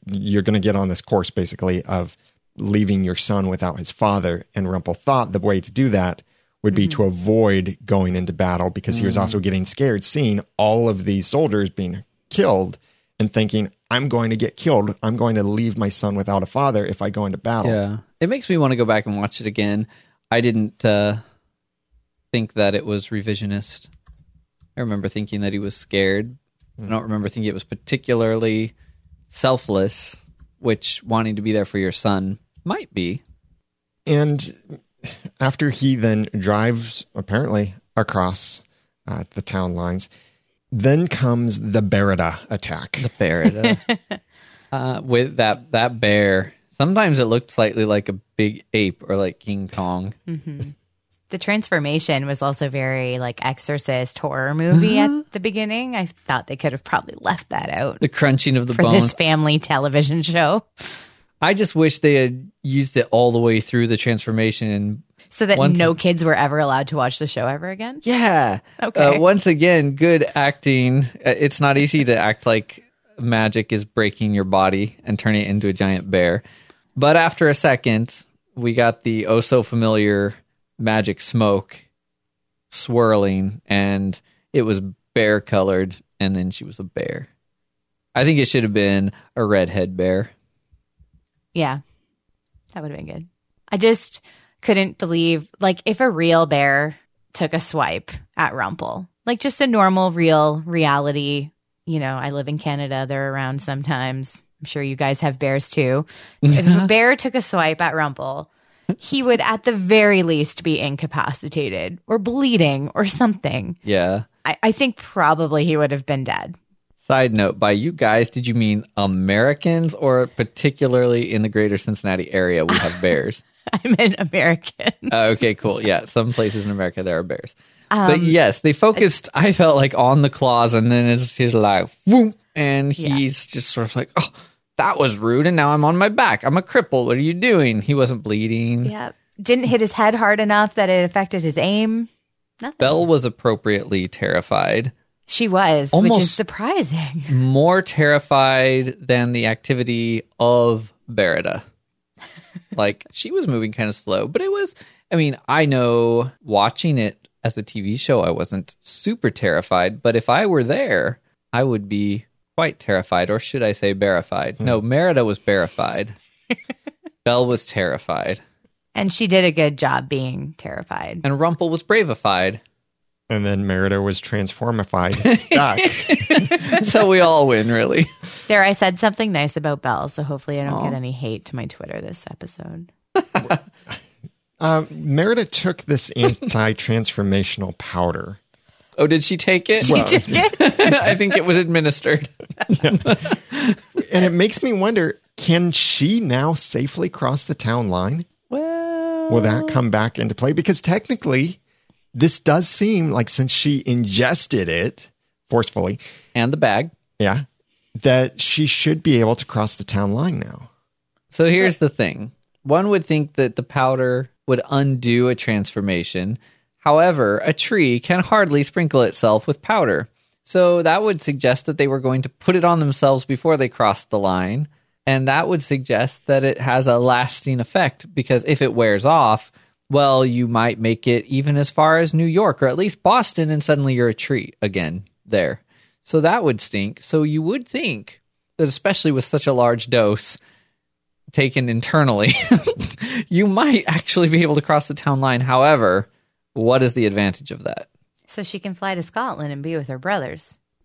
you're going to get on this course basically of leaving your son without his father, and Rumple thought the way to do that would be mm-hmm. to avoid going into battle because he was mm. also getting scared seeing all of these soldiers being killed and thinking I'm going to get killed. I'm going to leave my son without a father if I go into battle. Yeah. It makes me want to go back and watch it again. I didn't uh, think that it was revisionist. I remember thinking that he was scared. I mm. don't remember thinking it was particularly selfless, which wanting to be there for your son might be. And after he then drives apparently across uh, the town lines, then comes the Merida attack. The bear. uh, with that that bear. Sometimes it looked slightly like a big ape or like King Kong. The transformation was also very like exorcist horror movie at the beginning. I thought they could have probably left that out The crunching of the for bones. this family television show I just wish they had used it all the way through the transformation and so that Once- no kids were ever allowed to watch the show ever again. Yeah. Okay. Uh, once again, good acting. Uh, It's not easy to act like magic is breaking your body and turning it into a giant bear. But after a second, we got the oh so familiar magic smoke swirling, and it was bear colored, and then she was a bear. I think it should have been a redhead bear. Yeah, that would have been good. I just couldn't believe, like, if a real bear took a swipe at Rumple, like just a normal, real reality. You know, I live in Canada, they're around sometimes. I'm sure you guys have bears too. if a mm-hmm. bear took a swipe at Rumple, he would at the very least be incapacitated or bleeding or something. Yeah. I, I think probably he would have been dead. Side note, by you guys, did you mean Americans or particularly in the greater Cincinnati area we have bears? I'm an American. Oh, okay, cool. Yeah, some places in America there are bears. Um, but yes, they focused, I felt like, on the claws, and then it's just like, whoop, and he's just sort of like, oh, that was rude, and now I'm on my back. I'm a cripple. What are you doing? He wasn't bleeding. Yeah. Didn't hit his head hard enough that it affected his aim. Nothing. Belle was appropriately terrified, She was, which Almost- is surprising. more terrified than the activity of Merida. like she was moving kind of slow, but it was. I mean, I know watching it as a TV show, I wasn't super terrified, but if I were there, I would be quite terrified, or should I say, bearified? Hmm. No, Merida was bearified. Belle was terrified, And she did a good job being terrified. and Rumple was bravified. And then Merida was transformified back. so we all win, really. There, I said something nice about Belle, so hopefully I don't Aw. get any hate to my Twitter this episode. Um, Merida took this anti transformational powder Oh, did she take it? She took it. I think it was administered. And it makes me wonder can she now safely cross the town line? Well, Will that come back into play? Because technically, this does seem like since she ingested it forcefully, and the bag. yeah, that she should be able to cross the town line now. So here's the thing. One would think that the powder would undo a transformation. However, a tree can hardly sprinkle itself with powder. So that would suggest that they were going to put it on themselves before they crossed the line. And that would suggest that it has a lasting effect because if it wears off, well, you might make it even as far as New York or at least Boston, and suddenly you're a tree again there. So that would stink. So you would think that, especially with such a large dose, taken internally, you might actually be able to cross the town line. However, what is the advantage of that? So she can fly to Scotland and be with her brothers.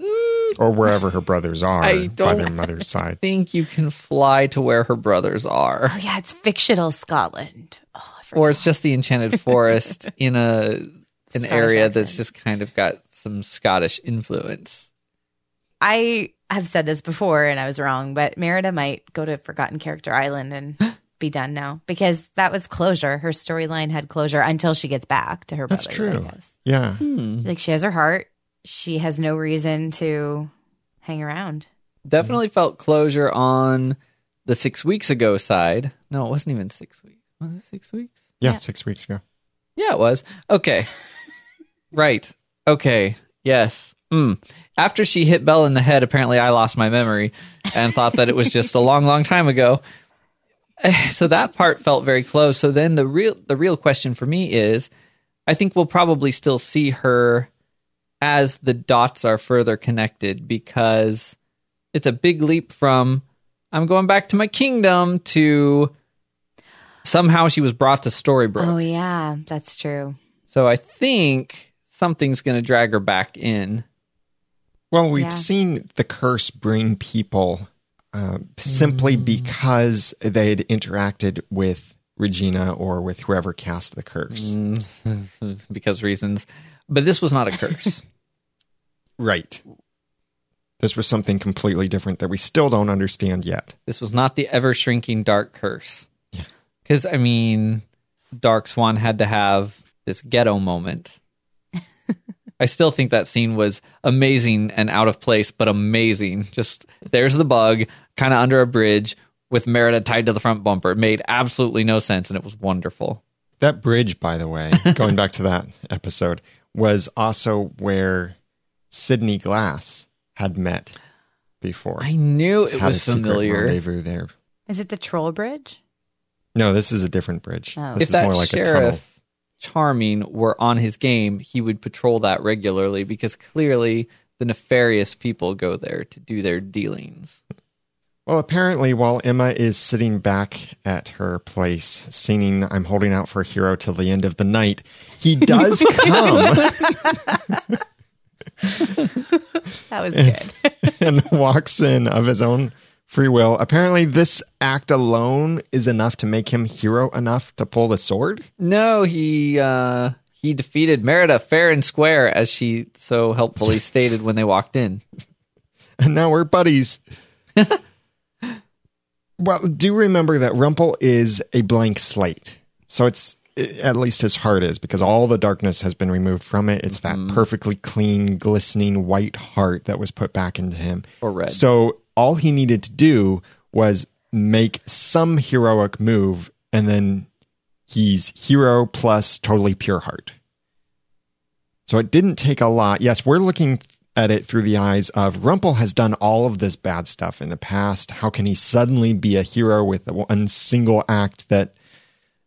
Mm. Or wherever her brothers are I by their don't- mother's I side. think you can fly to where her brothers are. Oh yeah, it's fictional Scotland. Oh, Or it's just the enchanted forest in a an Scottish area accent. that's just kind of got some Scottish influence. I have said this before and I was wrong, but Merida might go to Forgotten Character Island and be done now because that was closure. Her storyline had closure until she gets back to her That's brothers. true. I guess. Yeah. Hmm. Like she has her heart. She has no reason to hang around. Definitely felt closure on the six weeks ago side. No, it wasn't even six weeks. Was it six weeks? Yeah, Yeah. six weeks ago. Yeah, it was. Okay. right. Okay. Yes. Mm. After she hit Belle in the head, apparently I lost my memory and thought that it was just a long, long time ago. So that part felt very close. So then the real the real question for me is I think we'll probably still see her as the dots are further connected because it's a big leap from I'm going back to my kingdom to somehow she was brought to Storybrooke. Oh yeah, that's true. So I think something's going to drag her back in. Well, we've Yeah. seen the curse bring people uh, simply Mm. because they had interacted with Regina or with whoever cast the curse. Mm, because reasons. But this was not a curse. Right. This was something completely different that we still don't understand yet. this was not the ever shrinking dark curse. Because, I mean, Dark Swan had to have this ghetto moment. I still think that scene was amazing and out of place, but amazing. Just there's the bug, kind of under a bridge with Merida tied to the front bumper. It made absolutely no sense and it was wonderful. That bridge, by the way, going back to that episode, was also where Sidney Glass had met before. I knew it Had was secret familiar. rendezvous there. Is it the troll bridge? No, this is a different bridge. Oh. This if is that more like a tunnel. sheriff charming were on his game he would patrol that regularly because clearly the nefarious people go there to do their dealings Well, apparently, while Emma is sitting back at her place singing I'm Holding Out for a Hero Till the End of the Night, he does come That was good. and walks in of his own free will. Apparently, this act alone is enough to make him hero enough to pull the sword. no he uh he defeated merida fair and square as she so helpfully stated when they walked in And now we're buddies. Well, do remember that Rumple is a blank slate. So it's at least his heart is because all the darkness has been removed from it. It's that mm-hmm. perfectly clean, glistening white heart that was put back into him. Or red. So all he needed to do was make some heroic move and then he's hero plus totally pure heart. So it didn't take a lot. Yes, we're looking at it through the eyes of Rumple has done all of this bad stuff in the past. How can he suddenly be a hero with one single act that,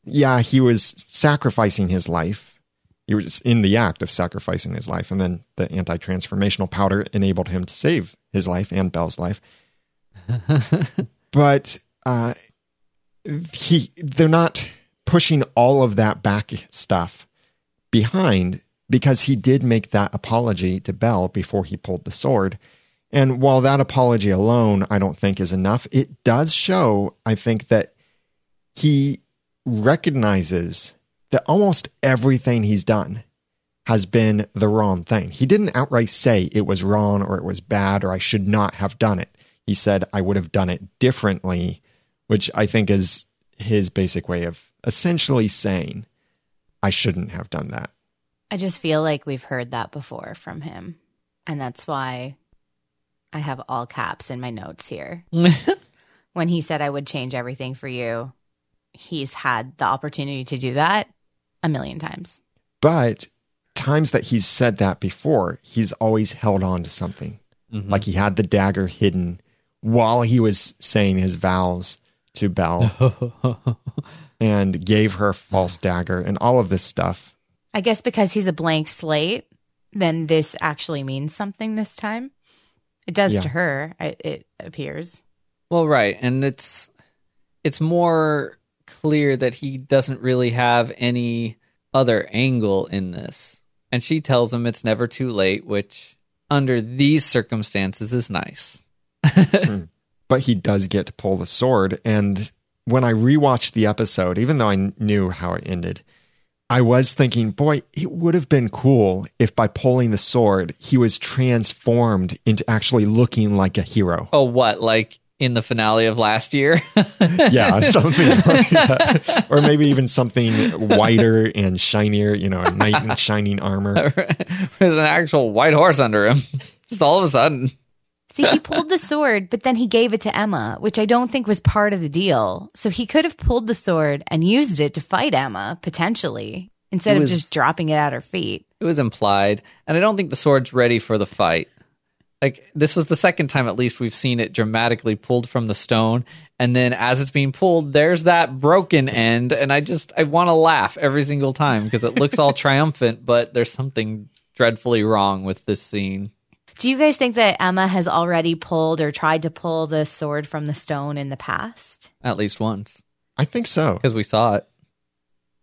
yeah, he was sacrificing his life. He was in the act of sacrificing his life. And then the anti transformational powder enabled him to save his life and Belle's life. but uh, he, they're not pushing all of that back stuff behind because he did make that apology to Belle before he pulled the sword. And while that apology alone, I don't think is enough, it does show, I think, that he recognizes that almost everything he's done has been the wrong thing. He didn't outright say it was wrong or it was bad or I should not have done it. He said I would have done it differently, which I think is his basic way of essentially saying I shouldn't have done that. I just feel like we've heard that before from him. And that's why I have all caps in my notes here. when he said I would change everything for you, he's had the opportunity to do that a million times. But times that he's said that before, he's always held on to something. Mm-hmm. Like he had the dagger hidden while he was saying his vows to Belle and gave her a false dagger and all of this stuff. I guess because he's a blank slate, then this actually means something this time. It does Yeah. to her, I- it appears. Well, right, and it's it's more clear that he doesn't really have any other angle in this. And she tells him it's never too late, which under these circumstances is nice. Hmm. But he does get to pull the sword. And when I rewatched the episode, even though I knew how it ended, I was thinking, boy, it would have been cool if by pulling the sword, he was transformed into actually looking like a hero. Oh, what? Like in the finale of last year? Yeah, something like that. Or maybe even something whiter and shinier, you know, a knight in shining armor. With an actual white horse under him. Just all of a sudden. See, he pulled the sword, but then he gave it to Emma, which I don't think was part of the deal. So he could have pulled the sword and used it to fight Emma, potentially, instead It of just dropping it at her feet. It was implied, and I don't think the sword's ready for the fight. Like this was the second time at least we've seen it dramatically pulled from the stone, and then as it's being pulled, there's that broken end, and I just I want to laugh every single time because it looks all triumphant, but there's something dreadfully wrong with this scene. Do you guys think that Emma has already pulled or tried to pull the sword from the stone in the past? At least once I think so. because we saw it.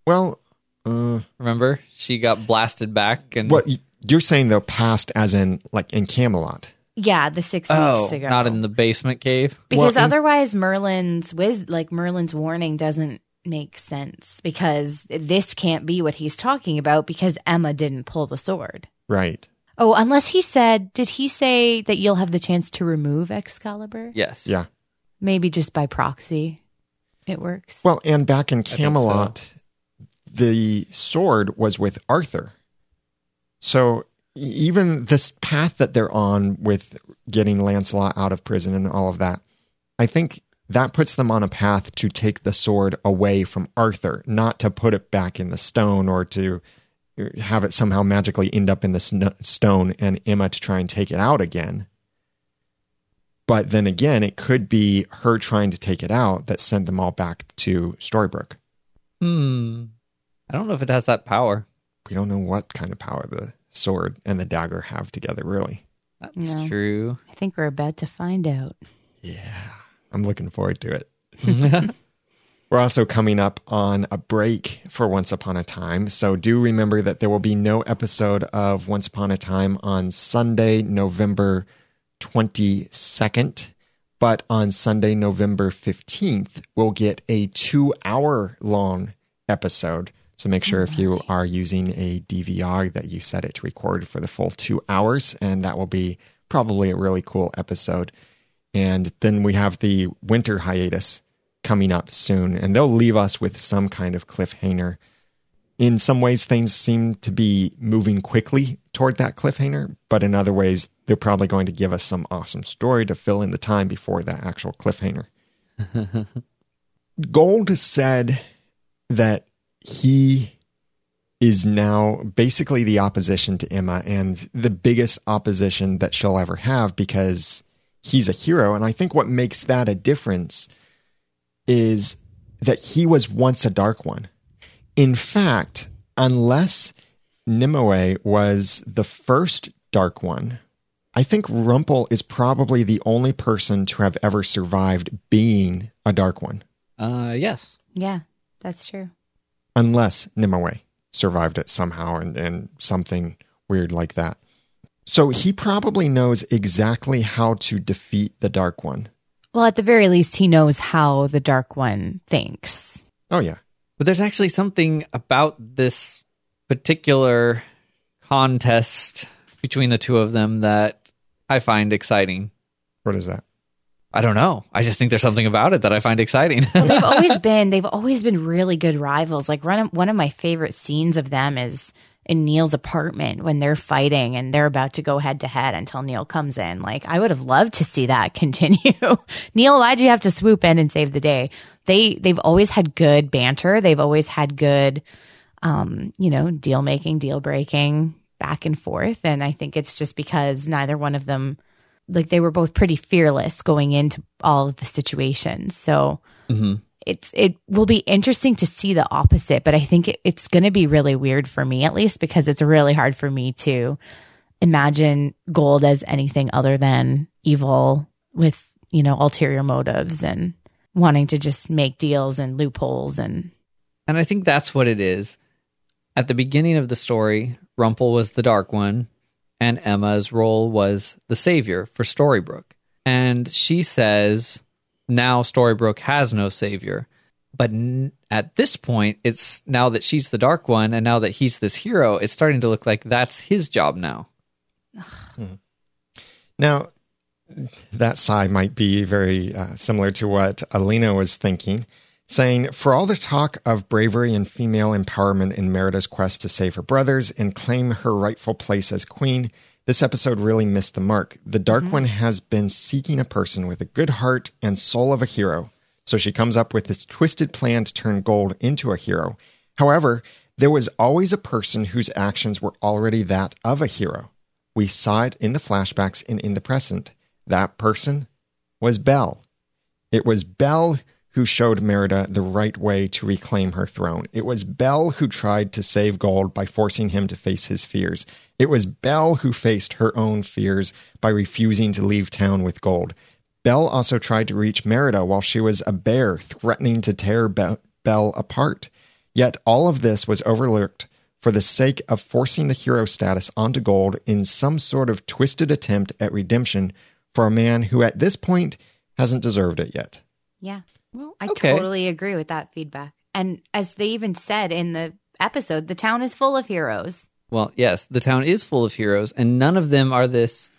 Well, uh, Remember, she got blasted back, and what you're saying though, past as in like in Camelot. Yeah, the six oh, weeks ago. not in the basement cave. because Well, in- otherwise Merlin's wiz like Merlin's warning doesn't make sense because this can't be what he's talking about because Emma didn't pull the sword. Right. Oh, unless he said, did he say that you'll have the chance to remove Excalibur? Yes. Yeah. Maybe just by proxy. It works. Well, and back in so. Camelot, the sword was with Arthur. So even this path that they're on with getting Lancelot out of prison and all of that, I think that puts them on a path to take the sword away from Arthur, not to put it back in the stone or to have it somehow magically end up in the sn- stone and Emma to try and take it out again. But then again, it could be her trying to take it out that sent them all back to Storybrooke. Hmm. I don't know if it has that power. We don't know what kind of power the sword and the dagger have together, really. That's No. true. I think we're about to find out. Yeah, I'm looking forward to it. We're also coming up on a break for Once Upon a Time. So do remember that there will be no episode of Once Upon a Time on Sunday, November 22nd. But on Sunday, November 15th, we'll get a two hour long episode. So make sure if you are using a DVR that you set it to record for the full two hours. And that will be probably a really cool episode. And then we have the winter hiatus coming up soon, and they'll leave us with some kind of cliffhanger. In some ways, things seem to be moving quickly toward that cliffhanger, but in other ways, they're probably going to give us some awesome story to fill in the time before that actual cliffhanger. Gold said that he is now basically the opposition to Emma and the biggest opposition that she'll ever have because he's a hero. And I think what makes that a difference is that he was once a dark one. In fact, unless Nimue was the first dark one, I think Rumple is probably the only person to have ever survived being a dark one, Uh, yes. Yeah, that's true. unless Nimue survived it somehow and, and something weird like that. So he probably knows exactly how to defeat the dark one. Well, at the very least, he knows how the Dark One thinks. Oh, yeah. But there's actually something about this particular contest between the two of them that I find exciting. What is that? I don't know. I just think there's something about it that I find exciting. they've always been they've always been really good rivals. Like one of, one of my favorite scenes of them is in Neal's apartment when they're fighting and they're about to go head to head until Neal comes in. Like I would have loved to see that continue. Neal, why'd you have to swoop in and save the day? They they've always had good banter. They've always had good um, you know, deal making, deal breaking back and forth. And I think it's just because neither one of them like they were both pretty fearless going into all of the situations. So it's it will be interesting to see the opposite, but I think it, it's going to be really weird for me at least because it's really hard for me to imagine gold as anything other than evil with, you know, ulterior motives and wanting to just make deals and loopholes and And I think that's what it is. At the beginning of the story, Rumple was the Dark One, and Emma's role was the savior for Storybrooke. And she says now Storybrooke has no savior. But n- at this point, it's now that she's the Dark One, and now that he's this hero, it's starting to look like that's his job now. Now, that sigh might be very uh, similar to what Alina was thinking, saying, For all the talk of bravery and female empowerment in Merida's quest to save her brothers and claim her rightful place as queen, this episode really missed the mark. The Dark mm-hmm. One has been seeking a person with a good heart and soul of a hero. So she comes up with this twisted plan to turn Gold into a hero. However, there was always a person whose actions were already that of a hero. We saw it in the flashbacks and in the present. That person was Belle. It was Belle who showed Merida the right way to reclaim her throne. It was Belle who tried to save Gold by forcing him to face his fears. It was Belle who faced her own fears by refusing to leave town with Gold. Belle also tried to reach Merida while she was a bear, threatening to tear Be- Belle apart. Yet all of this was overlooked for the sake of forcing the hero status onto Gold in some sort of twisted attempt at redemption for a man who at this point hasn't deserved it yet. yeah. Well, I okay. totally agree with that feedback. And as they even said in the episode, the town is full of heroes. Well, yes, the town is full of heroes, and none of them are this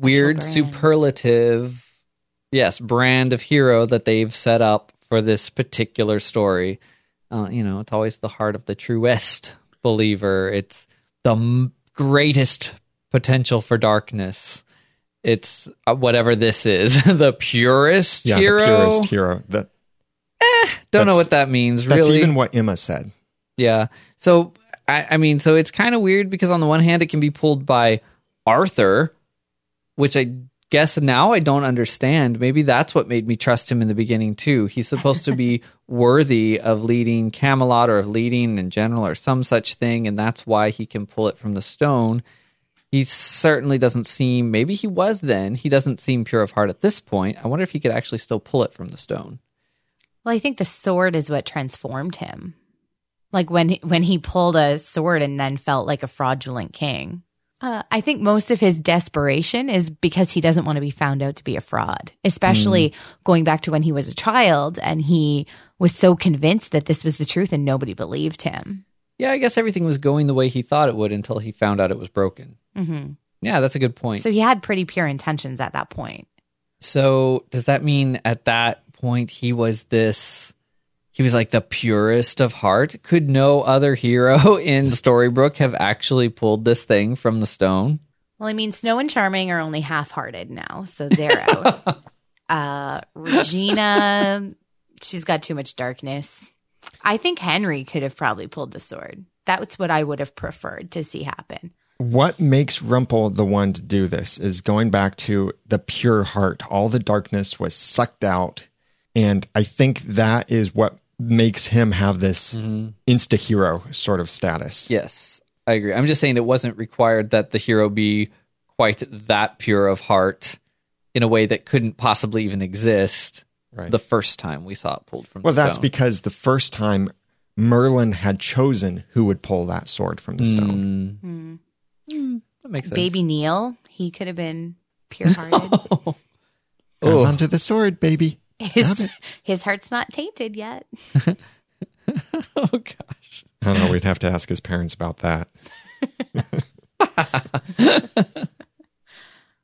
weird brand. superlative, yes, brand of hero that they've set up for this particular story. Uh, you know, it's always the heart of the truest believer. It's the m- greatest potential for darkness. It's uh, whatever this is, the purest Yeah, hero. the purest hero. That, Don't know what that means. that's really, even what Emma said. Yeah. So I, I mean, so it's kind of weird because on the one hand, it can be pulled by Arthur, which I guess now I don't understand. Maybe that's what made me trust him in the beginning too. He's supposed to be worthy of leading Camelot or of leading in general or some such thing, and that's why he can pull it from the stone. He certainly doesn't seem. Maybe he was then. He doesn't seem pure of heart at this point. I wonder if he could actually still pull it from the stone. Well, I think the sword is what transformed him. Like when he, when he pulled a sword and then felt like a fraudulent king. Uh, I think most of his desperation is because he doesn't want to be found out to be a fraud, especially going back to when he was a child and he was so convinced that this was the truth and nobody believed him. Yeah, I guess everything was going the way he thought it would until he found out it was broken. Hmm Yeah, that's a good point. So he had pretty pure intentions at that point. So does that mean at that point he was this he was like the purest of heart? Could no other hero in Storybrooke have actually pulled this thing from the stone? Well, I mean, Snow and Charming are only half hearted now, so they're out. uh, Regina, she's got too much darkness. I think Henry could have probably pulled the sword. That's what I would have preferred to see happen. What makes Rumple the one to do this is going back to the pure heart. All the darkness was sucked out. And I think that is what makes him have this insta hero sort of status. Yes, I agree. I'm just saying it wasn't required that the hero be quite that pure of heart in a way that couldn't possibly even exist Right. the first time we saw it pulled from well, the that's stone. because the first time Merlin had chosen who would pull that sword from the stone. Mm, Hmm. that makes sense. Baby Neal, he could have been pure hearted. Grab Oh. onto the sword, baby. His, his heart's not tainted yet. oh gosh. I don't know. We'd have to ask his parents about that.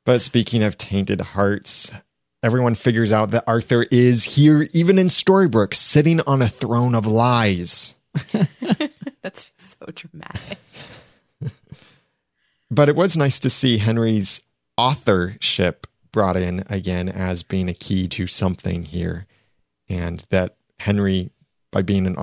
but speaking of tainted hearts, everyone figures out that Arthur is here, even in Storybrooke, sitting on a throne of lies. That's so dramatic. But it was nice to see Henry's authorship brought in again as being a key to something here, and that Henry, by being an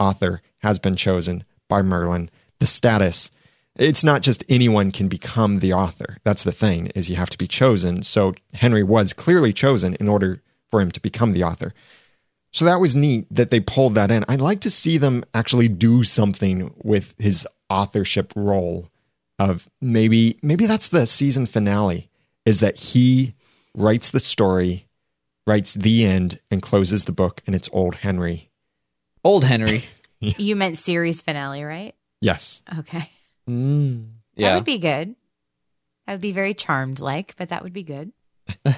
author, has been chosen by Merlin. The status. It's not just anyone can become the author. That's the thing, is you have to be chosen. So Henry was clearly chosen in order for him to become the author. So that was neat that they pulled that in. I'd like to see them actually do something with his authorship role of maybe maybe that's the season finale is that he writes the story, writes the end and closes the book and it's old Henry. Old Henry. You meant series finale, right? Yes. Okay. Mm, That would be good. That would be very charmed like, but that would be good.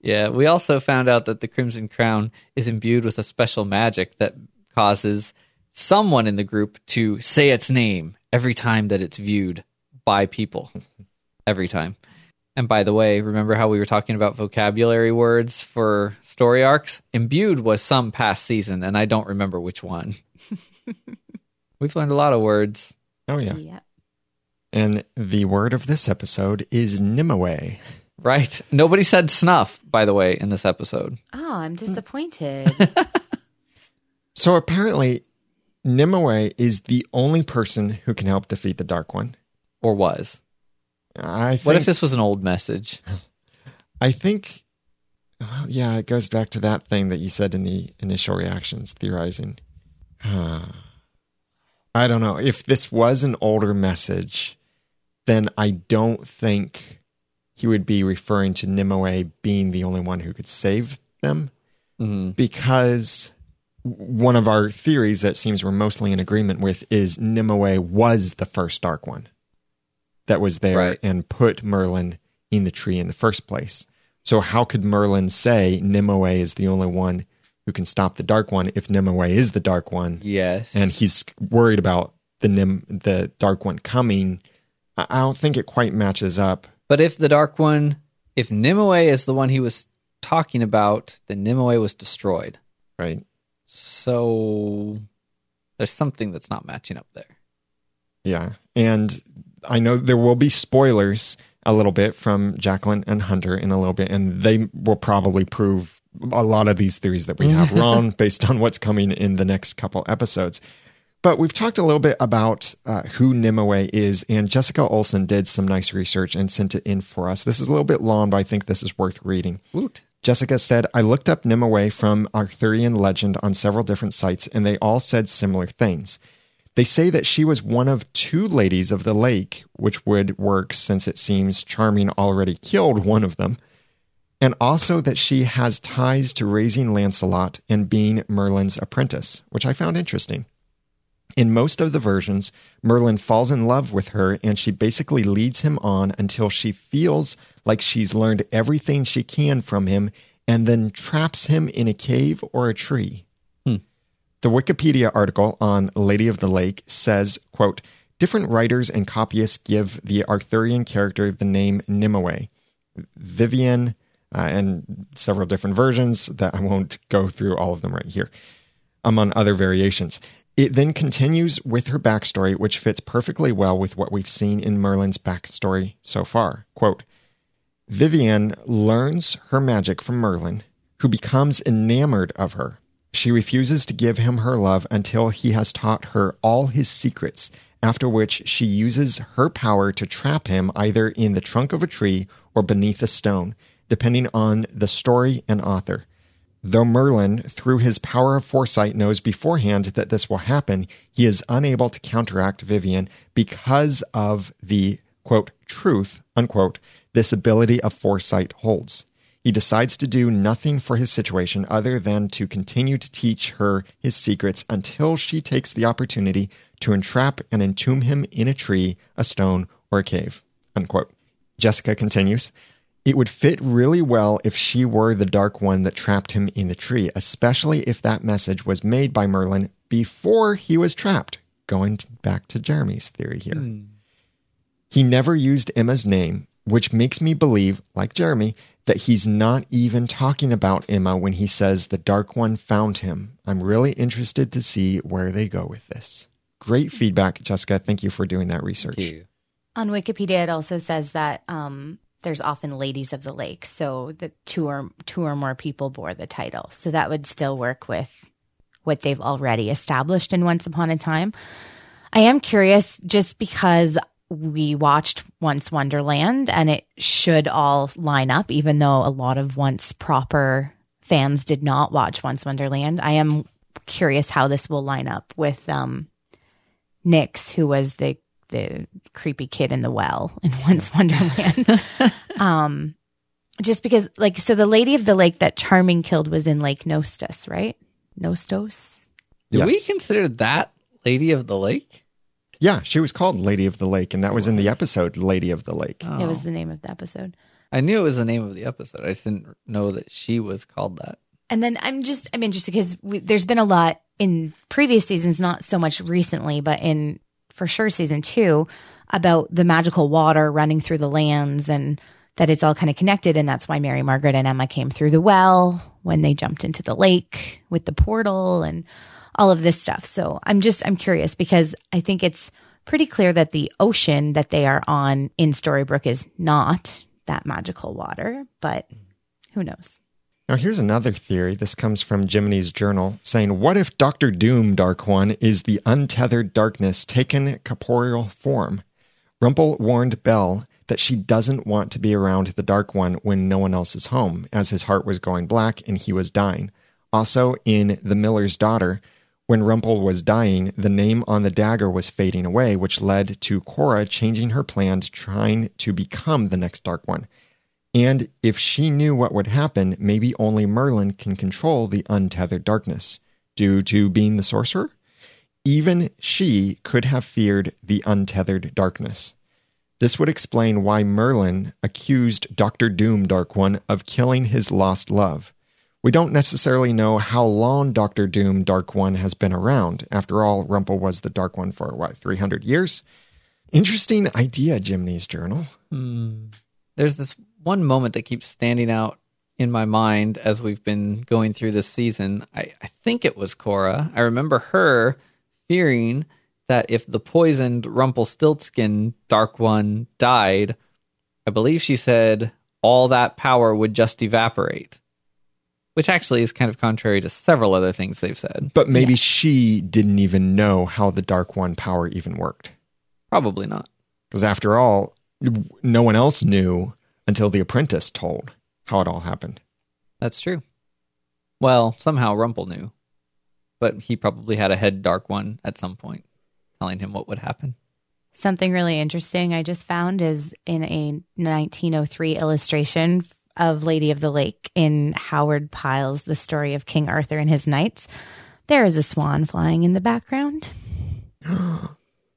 Yeah, we also found out that the Crimson Crown is imbued with a special magic that causes someone in the group to say its name every time that it's viewed by people. Every time. And by the way, remember how we were talking about vocabulary words for story arcs? Imbued was some past season, and I don't remember which one. We've learned a lot of words. Oh yeah. Yep. And the word of this episode is Nimue. Right. Nobody said snuff, by the way, in this episode. Oh, I'm disappointed. So apparently Nimue is the only person who can help defeat the Dark One. Or was. I think What if this was an old message? I think, well, yeah, it goes back to that thing that you said in the initial reactions, theorizing. I don't know. If this was an older message, then I don't think he would be referring to Nimue being the only one who could save them Mhm. because one of our theories that seems we're mostly in agreement with is Nimue was the first Dark One that was there Right. and put Merlin in the tree in the first place. So how could Merlin say Nimue is the only one who can stop the Dark One if Nimue is the Dark One Yes. and he's worried about the Nim the Dark One coming? I I don't think it quite matches up. But if the Dark One, if Nimue is the one he was talking about, then Nimue was destroyed. Right. So there's something that's not matching up there. Yeah. And I know there will be spoilers a little bit from Jacqueline and Hunter in a little bit, and they will probably prove a lot of these theories that we have wrong based on what's coming in the next couple episodes. But we've talked a little bit about uh, who Nimue is, and Jessica Olson did some nice research and sent it in for us. This is a little bit long, but I think this is worth reading. Woot. Jessica said, I looked up Nimue from Arthurian legend on several different sites, and they all said similar things. They say that she was one of two ladies of the lake, which would work since it seems Charming already killed one of them, and also that she has ties to raising Lancelot and being Merlin's apprentice, which I found interesting. In most of the versions, Merlin falls in love with her and she basically leads him on until she feels like she's learned everything she can from him and then traps him in a cave or a tree. The Wikipedia article on Lady of the Lake says, quote, different writers and copyists give the Arthurian character the name Nimue. Vivian, uh, and several different versions that I won't go through all of them right here, among other variations. It then continues with her backstory, which fits perfectly well with what we've seen in Merlin's backstory so far. Quote Vivian learns her magic from Merlin, who becomes enamored of her. She refuses to give him her love until he has taught her all his secrets, after which she uses her power to trap him either in the trunk of a tree or beneath a stone, depending on the story and author. Though Merlin, through his power of foresight, knows beforehand that this will happen, he is unable to counteract Vivian because of the quote truth unquote this ability of foresight holds. He decides to do nothing for his situation other than to continue to teach her his secrets until she takes the opportunity to entrap and entomb him in a tree, a stone, or a cave. Unquote. Jessica continues. It would fit really well if she were the dark one that trapped him in the tree, especially if that message was made by Merlin before he was trapped. going back to Jeremy's theory here. He never used Emma's name, which makes me believe, like Jeremy, that he's not even talking about Emma when he says the Dark One found him. I'm really interested to see where they go with this. Great feedback, Jessica. Thank you for doing that research. Thank you. On Wikipedia, it also says that um, there's often ladies of the lake, so that two or two or more people bore the title. So that would still work with what they've already established in Once Upon a Time. I am curious, just because we watched Once Wonderland, and it should all line up, even though a lot of Once proper fans did not watch Once Wonderland. I am curious how this will line up with um, Nix, who was the the creepy kid in the well in Once Wonderland. um, just because, like, so the lady of the lake that Charming killed was in Lake Nostos, right? Nostos. Do we Yes. consider that Lady of the Lake? Yeah, she was called Lady of the Lake, and that was in the episode Lady of the Lake. Oh. It was the name of the episode. I knew it was the name of the episode. I just didn't know that she was called that. And then I'm just I'm interested because there's been a lot in previous seasons, not so much recently, but in for sure season two about the magical water running through the lands and that it's all kind of connected, and that's why Mary Margaret and Emma came through the well when they jumped into the lake with the portal and all of this stuff. So I'm just I'm curious because I think it's pretty clear that the ocean that they are on in Storybrooke is not that magical water, but who knows? Now, here's another theory. This comes from Jiminy's journal saying, What if Doctor Doom, Dark One, is the untethered darkness taken corporeal form? Rumple warned Belle that she doesn't want to be around the Dark One when no one else is home, as his heart was going black and he was dying. Also, in The Miller's Daughter, when Rumple was dying, the name on the dagger was fading away, which led to Cora changing her plan to trying to become the next Dark One. And if she knew what would happen, maybe only Merlin can control the untethered darkness due to being the sorcerer. Even she could have feared the untethered darkness. This would explain why Merlin accused Doctor Doom Dark One of killing his lost love. We don't necessarily know how long Doctor Doom Dark One has been around. After all, Rumple was the Dark One for what, 300 years? Interesting idea, Jiminy's journal. Hmm. There's this one moment that keeps standing out in my mind as we've been going through this season. I, I think it was Cora. I remember her fearing that if the poisoned Rumpelstiltskin Dark One died, I believe she said all that power would just evaporate. Which actually is kind of contrary to several other things they've said. But maybe she didn't even know how the Dark One power even worked. Probably not. Because after all, no one else knew until the apprentice told how it all happened. That's true. Well, somehow Rumple knew, but he probably had a head dark one at some point telling him what would happen. Something really interesting I just found is in a 1903 illustration of Lady of the Lake in Howard Pyle's The Story of King Arthur and His Knights. There is a swan flying in the background.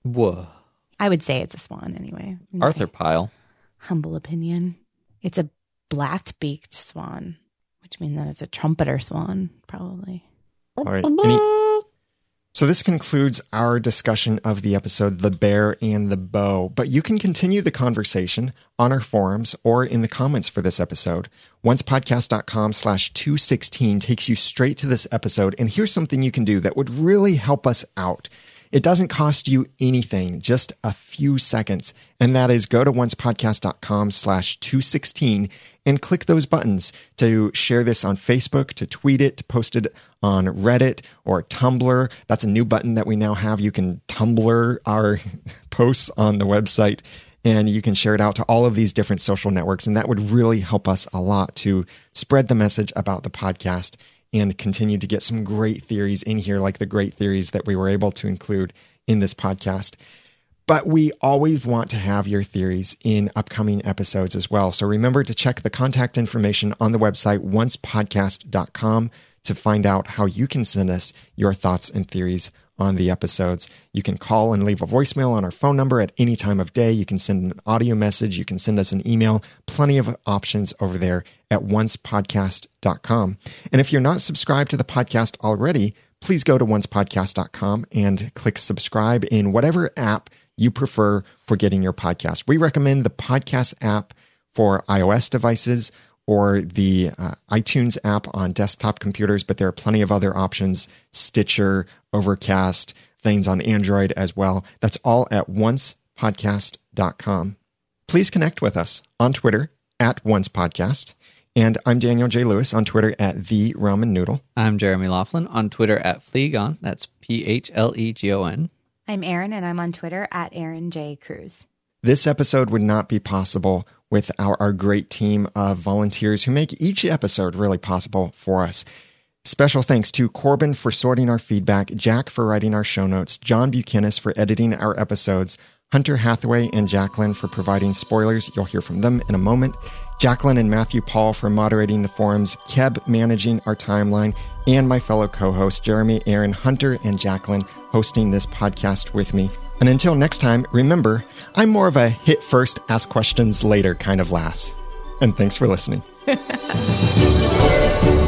Whoa. I would say it's a swan anyway. in Arthur Pyle. Humble opinion. It's a black beaked swan, which means that it's a trumpeter swan, probably. All right. Any- so this concludes our discussion of the episode The Bear and the Bow, but you can continue the conversation on our forums or in the comments for this episode. Oncepodcast.com slash 216 takes you straight to this episode, and here's something you can do that would really help us out. It doesn't cost you anything, just a few seconds. And that is go to oncepodcast.com slash 216 and click those buttons to share this on Facebook, to tweet it, to post it on Reddit or Tumblr. That's a new button that we now have. You can Tumblr our posts on the website and you can share it out to all of these different social networks. And that would really help us a lot to spread the message about the podcast and continue to get some great theories in here, like the great theories that we were able to include in this podcast. But we always want to have your theories in upcoming episodes as well. So remember to check the contact information on the website oncepodcast.com to find out how you can send us your thoughts and theories on the episodes. You can call and leave a voicemail on our phone number at any time of day. You can send an audio message. You can send us an email. Plenty of options over there at oncepodcast.com. And if you're not subscribed to the podcast already, please go to oncepodcast.com and click subscribe in whatever app you prefer for getting your podcast. We recommend the podcast app for iOS devices or the uh, iTunes app on desktop computers, but there are plenty of other options Stitcher, Overcast, things on Android as well. That's all at oncepodcast.com. Please connect with us on Twitter at oncepodcast. And I'm Daniel J. Lewis on Twitter at the Ramen Noodle. I'm Jeremy Laughlin on Twitter at Phlegon. That's P H L E G O N. I'm Aaron, and I'm on Twitter at Aaron J. Cruz. This episode would not be possible with our, our great team of volunteers who make each episode really possible for us. Special thanks to Corbin for sorting our feedback, Jack for writing our show notes, John Buchanan for editing our episodes, Hunter Hathaway and Jacqueline for providing spoilers. You'll hear from them in a moment. Jacqueline and Matthew Paul for moderating the forums, Keb managing our timeline, and my fellow co hosts, Jeremy, Aaron, Hunter, and Jacqueline, hosting this podcast with me. And until next time, remember, I'm more of a hit first, ask questions later kind of lass. And thanks for listening.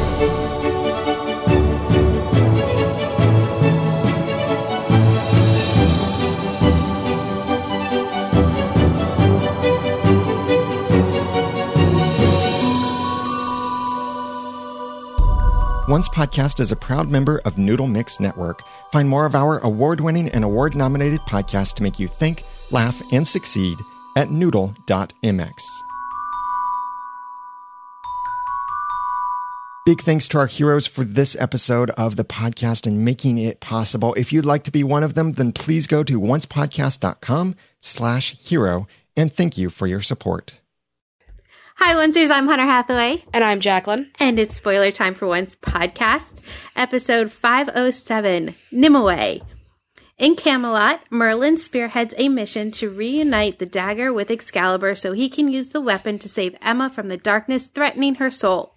Once Podcast is a proud member of Noodle Mix Network. Find more of our award winning and award nominated podcasts to make you think, laugh, and succeed at noodle.mx. Big thanks to our heroes for this episode of the podcast and making it possible. If you'd like to be one of them, then please go to oncepodcast.com slash hero and thank you for your support. Hi, Oncers. I'm Hunter Hathaway. And I'm Jacqueline. And it's spoiler time for Once podcast, episode 507 Nimue. In Camelot, Merlin spearheads a mission to reunite the dagger with Excalibur so he can use the weapon to save Emma from the darkness threatening her soul.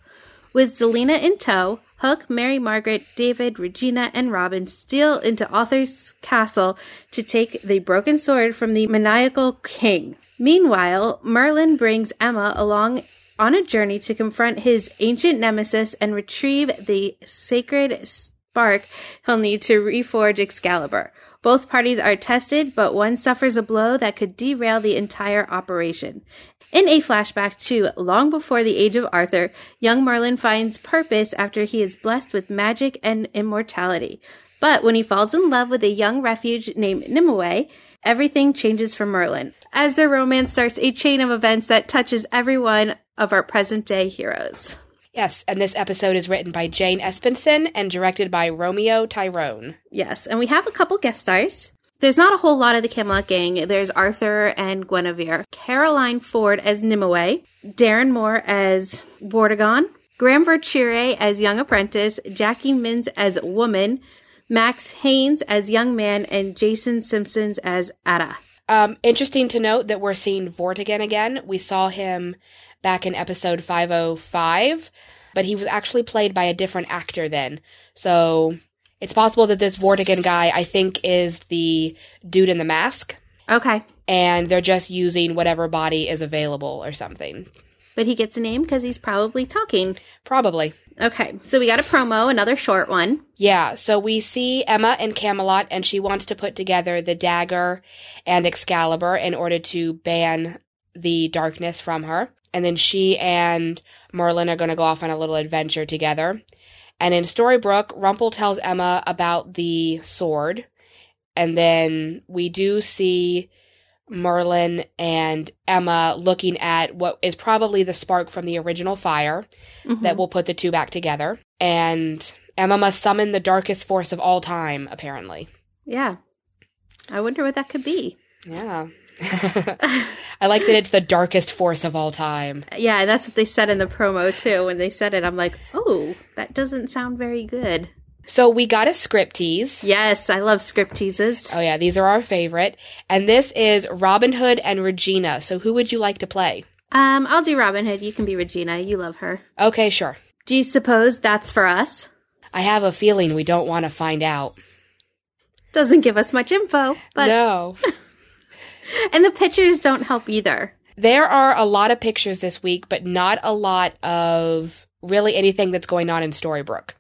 With Zelena in tow, Hook, Mary Margaret, David, Regina, and Robin steal into Arthur's castle to take the broken sword from the maniacal king. Meanwhile, Merlin brings Emma along on a journey to confront his ancient nemesis and retrieve the sacred spark he'll need to reforge Excalibur. Both parties are tested, but one suffers a blow that could derail the entire operation. In a flashback to long before the age of Arthur, young Merlin finds purpose after he is blessed with magic and immortality. But when he falls in love with a young refuge named Nimue, everything changes for Merlin. As their romance starts a chain of events that touches every one of our present day heroes. Yes, and this episode is written by Jane Espenson and directed by Romeo Tirone. Yes, and we have a couple guest stars. There's not a whole lot of the Camelot gang. There's Arthur and Guinevere, Caroline Ford as Nimue, Darren Moore as Vortigern, Graham Verchere as young apprentice, Jackie Mins as woman, Max Haynes as young man, and Jason Simpsons as Ada. Um, interesting to note that we're seeing Vortigern again. We saw him back in episode 505, but he was actually played by a different actor then. So it's possible that this Vortigern guy, I think, is the dude in the mask. Okay. And they're just using whatever body is available or something. But he gets a name because he's probably talking. Probably. Okay, so we got a promo, another short one. Yeah, so we see Emma and Camelot, and she wants to put together the dagger and Excalibur in order to ban the darkness from her. And then she and Merlin are going to go off on a little adventure together. And in Storybrooke, Rumple tells Emma about the sword. And then we do see Merlin and Emma looking at what is probably the spark from the original fire mm-hmm. that will put the two back together. And Emma must summon the darkest force of all time, apparently. Yeah. I wonder what that could be. Yeah. I like that it's the darkest force of all time. Yeah, and that's what they said in the promo too. When they said it, I'm like, oh, that doesn't sound very good. So we got a script tease. Yes, I love script teases. Oh yeah, these are our favorite. And this is Robin Hood and Regina. So who would you like to play? Um, I'll do Robin Hood. You can be Regina. You love her. Okay, sure. Do you suppose that's for us? I have a feeling we don't want to find out. Doesn't give us much info, but No. and the pictures don't help either. There are a lot of pictures this week, but not a lot of really anything that's going on in Storybrooke.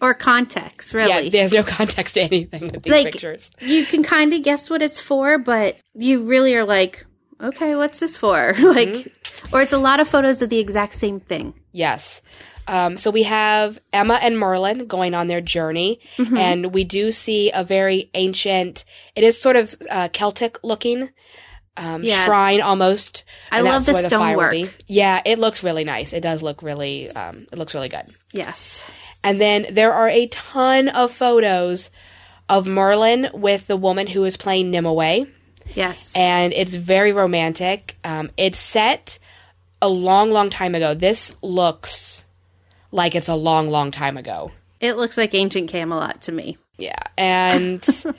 Or context, really. Yeah, there's no context to anything with these Like- pictures. you can kind of guess what it's for, but you really are like, okay, what's this for? like, or it's a lot of photos of the exact same thing. Yes. Um, so we have Emma and Merlin going on their journey, Mm-hmm. and we do see a very ancient. It is sort of uh, Celtic looking um, Yeah. shrine almost. I love the where fire will stonework. Yeah, it looks really nice. It does look really. Um, it looks really good. Yes. And then there are a ton of photos of Merlin with the woman who is playing Nimue, Yes. and it's very romantic. Um, it's set a long, long time ago. This looks like it's a long, long time ago. it looks like ancient Camelot to me. Yeah. And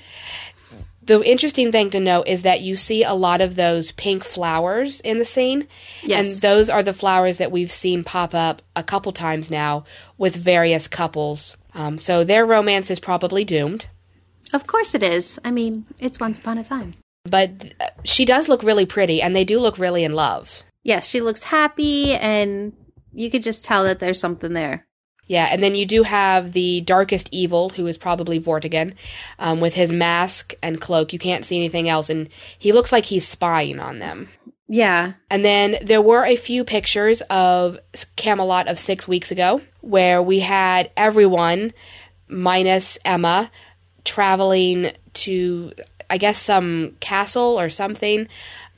the interesting thing to note is that you see a lot of those pink flowers in the scene. Yes. And those are the flowers that we've seen pop up a couple times now with various couples. Um, so their romance is probably doomed. Of course it is. I mean, it's once upon a time. But uh, she does look really pretty, and they do look really in love. Yes, she looks happy, and you could just tell that there's something there. Yeah, and then you do have the darkest evil, who is probably Vortigern, um, with his mask and cloak. You can't see anything else, and he looks like he's spying on them. Yeah. And then there were a few pictures of Camelot of six weeks ago, where we had everyone, minus Emma, traveling to, I guess, some castle or something.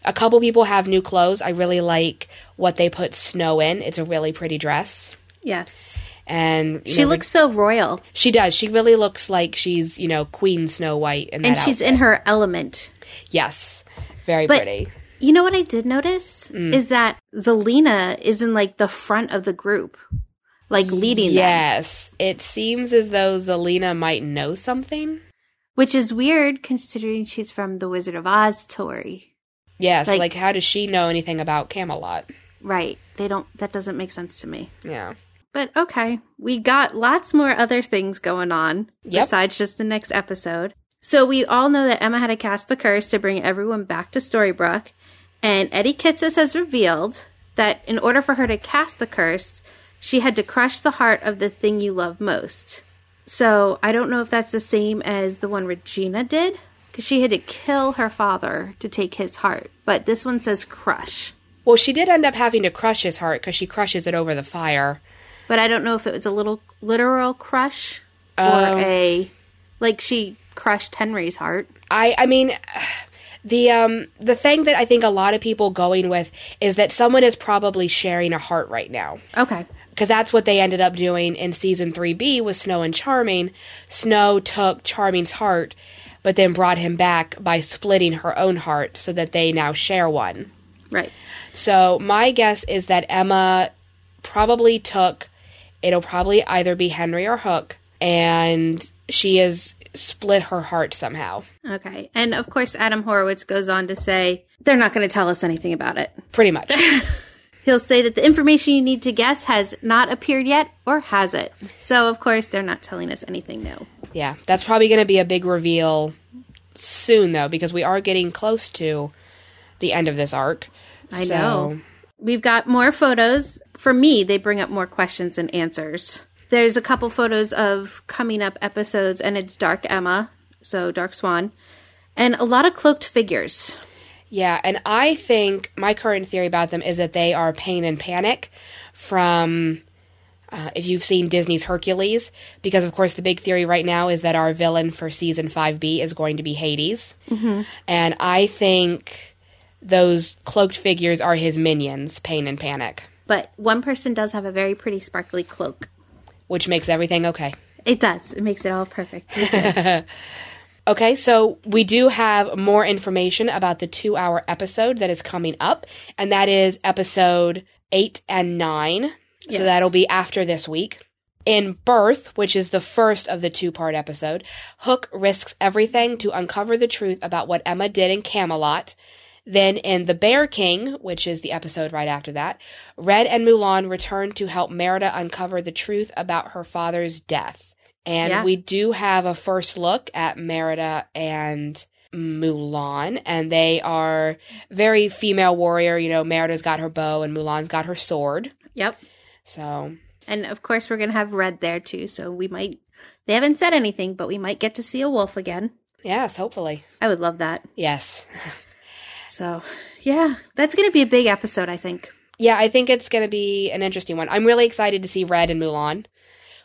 A couple people have new clothes. I really like what they put Snow in. It's a really pretty dress. Yes. And She know, looks so royal, she does. She really looks like she's, you know, Queen Snow White and she's outfit. in her element. Yes. Very But- pretty. You know what I did notice mm. is that Zelena is in like the front of the group, like leading them, Yes. It seems as though Zelena might know something. which is weird considering she's from the Wizard of Oz story. Yes, Like- like, how does she know anything about Camelot? Right. They don't that doesn't make sense to me. Yeah. But okay, we got lots more other things going on Yep. besides just the next episode. So we all know that Emma had to cast the curse to bring everyone back to Storybrooke, and Eddie Kitsis has revealed that in order for her to cast the curse, she had to crush the heart of the thing you love most. So I don't know if that's the same as the one Regina did, because she had to kill her father to take his heart. But this one says crush. Well, she did end up having to crush his heart because she crushes it over the fire. But I don't know if it was a little literal crush or Um, a like she crushed Henry's heart. I I mean the um the thing that I think a lot of people going with is that someone is probably sharing a heart right now. Okay. because that's what they ended up doing in season 3B with Snow and Charming. Snow took Charming's heart, but then brought him back by splitting her own heart so that they now share one. Right. So my guess is that Emma probably took, it'll probably either be Henry or Hook, and she has split her heart somehow. Okay. And of course Adam Horowitz goes on to say they're not going to tell us anything about it. Pretty much. He'll say that the information you need to guess has not appeared yet or has it. So of course they're not telling us anything new. yeah, that's probably going to be a big reveal soon, though, because we are getting close to the end of this arc. I So- know. We've got more photos. For me, they bring up more questions and answers. There's a couple photos of coming up episodes, and it's Dark Emma, so Dark Swan, and a lot of cloaked figures. Yeah, and I think my current theory about them is that they are Pain and Panic from uh, if you've seen Disney's Hercules, because of course the big theory right now is that our villain for season 5B is going to be Hades. And I think those cloaked figures are his minions, Pain and Panic, But one person does have a very pretty sparkly cloak. which makes everything okay. It does. It makes it all perfect. Okay, so we do have more information about the two hour episode that is coming up, and that is episode eight and nine. Yes. So that'll be after this week. In Birth, which is the first of the two part episode, Hook risks everything to uncover the truth about what Emma did in Camelot. Then in The Bear King, which is the episode right after that, Red and Mulan return to help Merida uncover the truth about her father's death. And Yeah. we do have a first look at Merida and Mulan, and they are very female warrior. You know, Merida's got her bow and Mulan's got her sword. yep. So, And of course, we're going to have Red there too. So we might They haven't said anything, but we might get to see a wolf again. Yes, hopefully. I would love that. Yes. So, yeah, that's going to be a big episode, I think. Yeah, I think it's going to be an interesting one. I'm really excited to see Red and Mulan.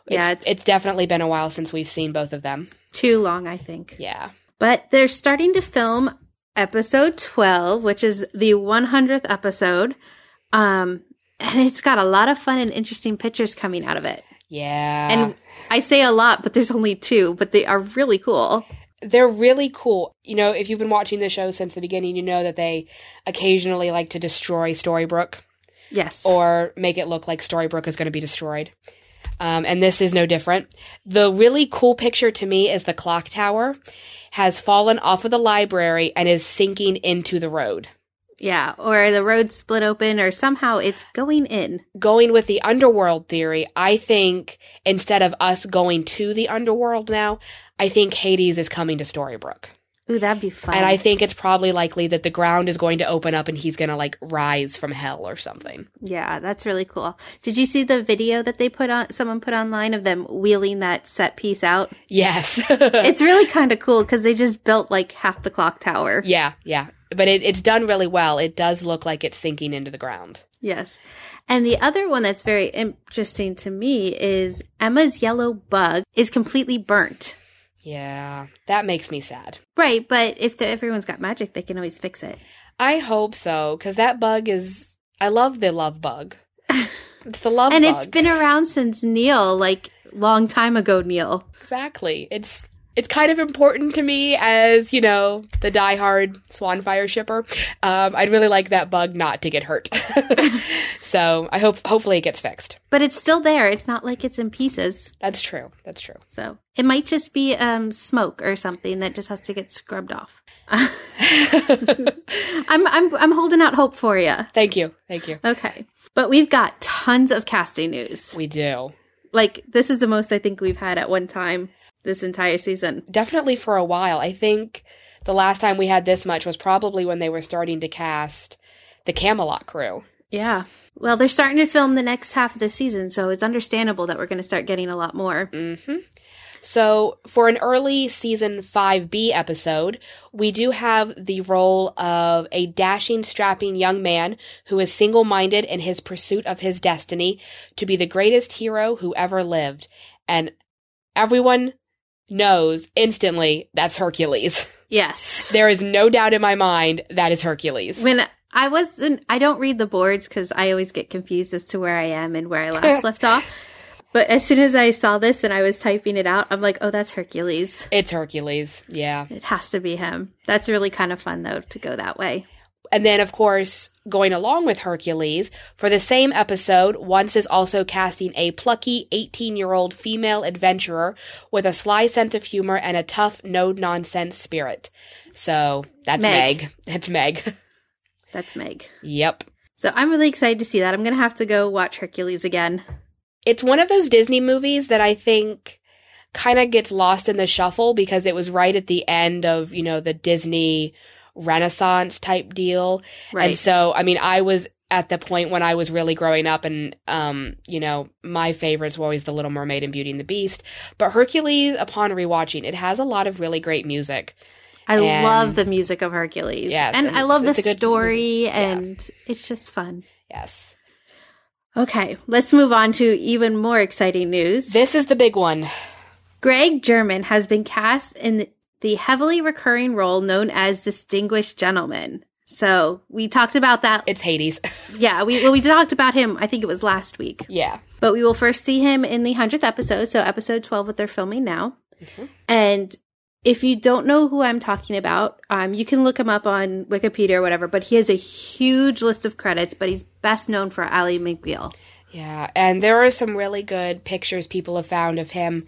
Yeah, it's, it's definitely been a while since we've seen both of them. Too long, I think. Yeah. But they're starting to film episode 12, which is the 100th episode. Um, and it's got a lot of fun and interesting pictures coming out of it. Yeah. And I say a lot, but there's only two, but they are really cool. They're really cool. You know, if you've been watching the show since the beginning, you know that they occasionally like to destroy Storybrooke Yes. or make it look like Storybrooke is going to be destroyed. Um, and this is no different. The really cool picture to me is the clock tower has fallen off of the library and is sinking into the road. yeah. Or the road split open, or somehow it's going in. Going with the underworld theory, I think instead of us going to the underworld now, I think Hades is coming to Storybrooke. Ooh, that'd be fun. And I think it's probably likely that the ground is going to open up and he's going to like rise from hell or something. yeah, that's really cool. Did you see the video that they put on, someone put online of them wheeling that set piece out? Yes. it's really kind of cool because they just built like half the clock tower. yeah, yeah. But it, it's done really well. It does look like it's sinking into the ground. Yes. And the other one that's very interesting to me is Emma's yellow bug is completely burnt. Yeah, that makes me sad. Right, but if the, everyone's got magic, they can always fix it. I hope so because that bug is. I love the love bug. It's the love and bug. it's been around since Neal, like long time ago, Neal. exactly. It's it's kind of important to me as you know the diehard Swanfire shipper. Um, I'd really like that bug not to get hurt. so I hope hopefully it gets fixed. But it's still there. It's not like it's in pieces. That's true. That's true. So it might just be um, smoke or something that just has to get scrubbed off. I'm I'm I'm holding out hope for you. Thank you. Thank you. Okay, but we've got tons of casting news. We do. Like this is the most I think we've had at one time this entire season. Definitely for a while. I think the last time we had this much was probably when they were starting to cast the Camelot crew. Yeah. Well, they're starting to film the next half of the season, so it's understandable that we're going to start getting a lot more. hmm So, for an early season 5B episode, we do have the role of a dashing, strapping young man who is single minded in his pursuit of his destiny to be the greatest hero who ever lived. And everyone knows instantly that's Hercules. Yes. There is no doubt in my mind that is Hercules. When I wasn't, I don't read the boards because I always get confused as to where I am and where I last left off. But as soon as I saw this and I was typing it out, I'm like, oh, that's Hercules. It's Hercules. Yeah. It has to be him. That's really kind of fun, though, to go that way. And then, of course, going along with Hercules, for the same episode, Once is also casting a plucky 18 year old female adventurer with a sly sense of humor and a tough, no nonsense spirit. So that's Meg. Meg. That's Meg. That's Meg. yep. So I'm really excited to see that. I'm going to have to go watch Hercules again. It's one of those Disney movies that I think kind of gets lost in the shuffle because it was right at the end of, you know, the Disney Renaissance type deal. Right. And so, I mean, I was at the point when I was really growing up and, um, you know, my favorites were always The Little Mermaid and Beauty and the Beast. But Hercules, upon rewatching, it has a lot of really great music. I And- love the music of Hercules. Yes, and, and I love the good story. Yeah. and it's just fun. Yes. Okay, let's move on to even more exciting news. This is the big one. Greg German has been cast in the heavily recurring role known as Distinguished Gentleman. So we talked about that. It's Hades. yeah, we well, we talked about him. I think it was last week. yeah. But we will first see him in the hundredth episode, so episode twelve that they're filming now. And if you don't know who I'm talking about, um, you can look him up on Wikipedia or whatever. But he has a huge list of credits. But he's best known for Ally McBeal. Yeah, and there are some really good pictures people have found of him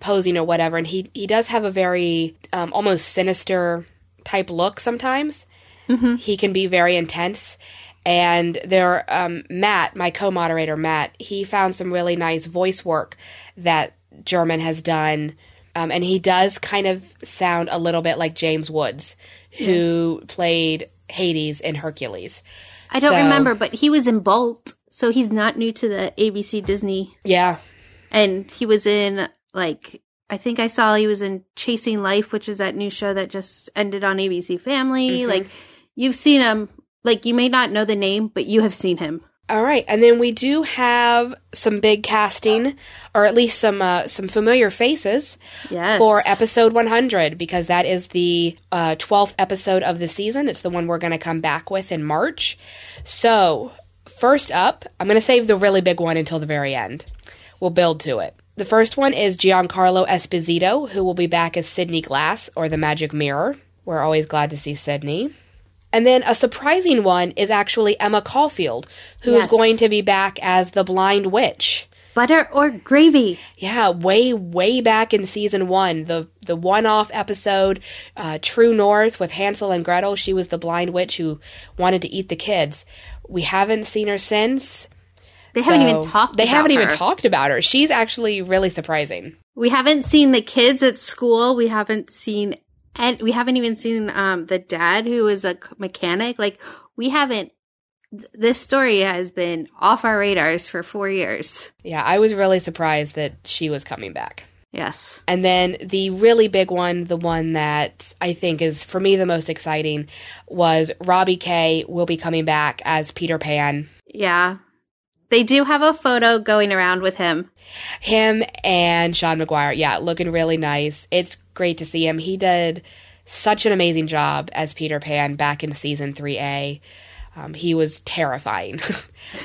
posing or whatever, and he he does have a very um, almost sinister type look sometimes. Mm-hmm. He can be very intense, and there, um, Matt, my co-moderator Matt, he found some really nice voice work that Germann has done, um, and he does kind of sound a little bit like James Woods, who played Hades in Hercules. I don't So- remember, but he was in Bolt, so he's not new to the ABC Disney Yeah, and he was in Like, I think I saw he was in Chasing Life, which is that new show that just ended on ABC Family. Mhm. Like, you've seen him. Like, you may not know the name, but you have seen him. All right, and then we do have some big casting, or at least some uh, some familiar faces Yes. for episode 100 because that is the uh, 12th episode of the season. It's the one we're going to come back with in March. So, first up, I'm going to save the really big one until the very end. We'll build to it. The first one is Giancarlo Esposito, who will be back as Sidney Glass or the Magic Mirror. We're always glad to see Sidney. And then a surprising one is actually Emma Caulfield, who is Yes. going to be back as the Blind Witch. Butter or gravy? Yeah, way way back in season one, the the one off episode, uh, True North with Hansel and Gretel. She was the blind witch who wanted to eat the kids. We haven't seen her since. They haven't even talked. They about haven't even her. talked about her. She's actually really surprising. We haven't seen the kids at school. We haven't seen, and we haven't even seen um the dad who is a mechanic. Like we haven't. th- This story has been off our radars for four years. Yeah, I was really surprised that she was coming back. Yes. And then the really big one, the one that I think is for me the most exciting, was Robbie Kay will be coming back as Peter Pan. Yeah. They do have a photo going around with him. Him and Sean Maguire, yeah, looking really nice. It's great to see him. He did such an amazing job as Peter Pan back in season 3A. Um, he was terrifying.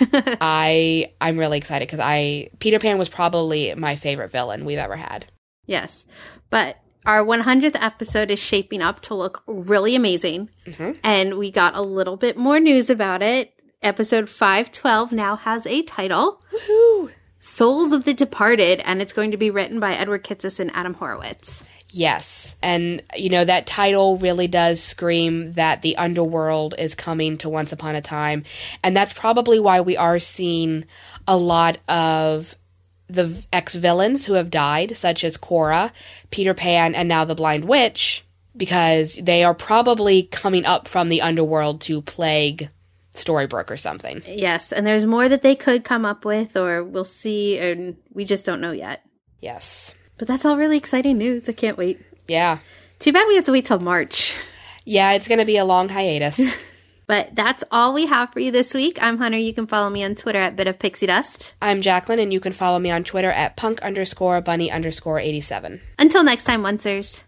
I I'm really excited because I Peter Pan was probably my favorite villain we've ever had. Yes. But our 100th episode is shaping up to look really amazing. And we got a little bit more news about it. Episode 512 now has a title Woohoo! Souls of the Departed, and it's going to be written by Edward Kitsis and Adam Horowitz. Yes. And, you know, that title really does scream that the underworld is coming to Once Upon a Time. And that's probably why we are seeing a lot of the ex villains who have died, such as Cora, Peter Pan, and now the Blind Witch, because they are probably coming up from the underworld to plague Storybrooke or something. Yes, and there's more that they could come up with, or we'll see, and we just don't know yet. Yes. But that's all really exciting news. I can't wait. Yeah. Too bad we have to wait till March. Yeah, it's going to be a long hiatus. But that's all we have for you this week. I'm Hunter. You can follow me on Twitter at Bit of Pixie Dust. I'm Jacqueline, and you can follow me on Twitter at punk underscore bunny underscore 87. Until next time, Oncers.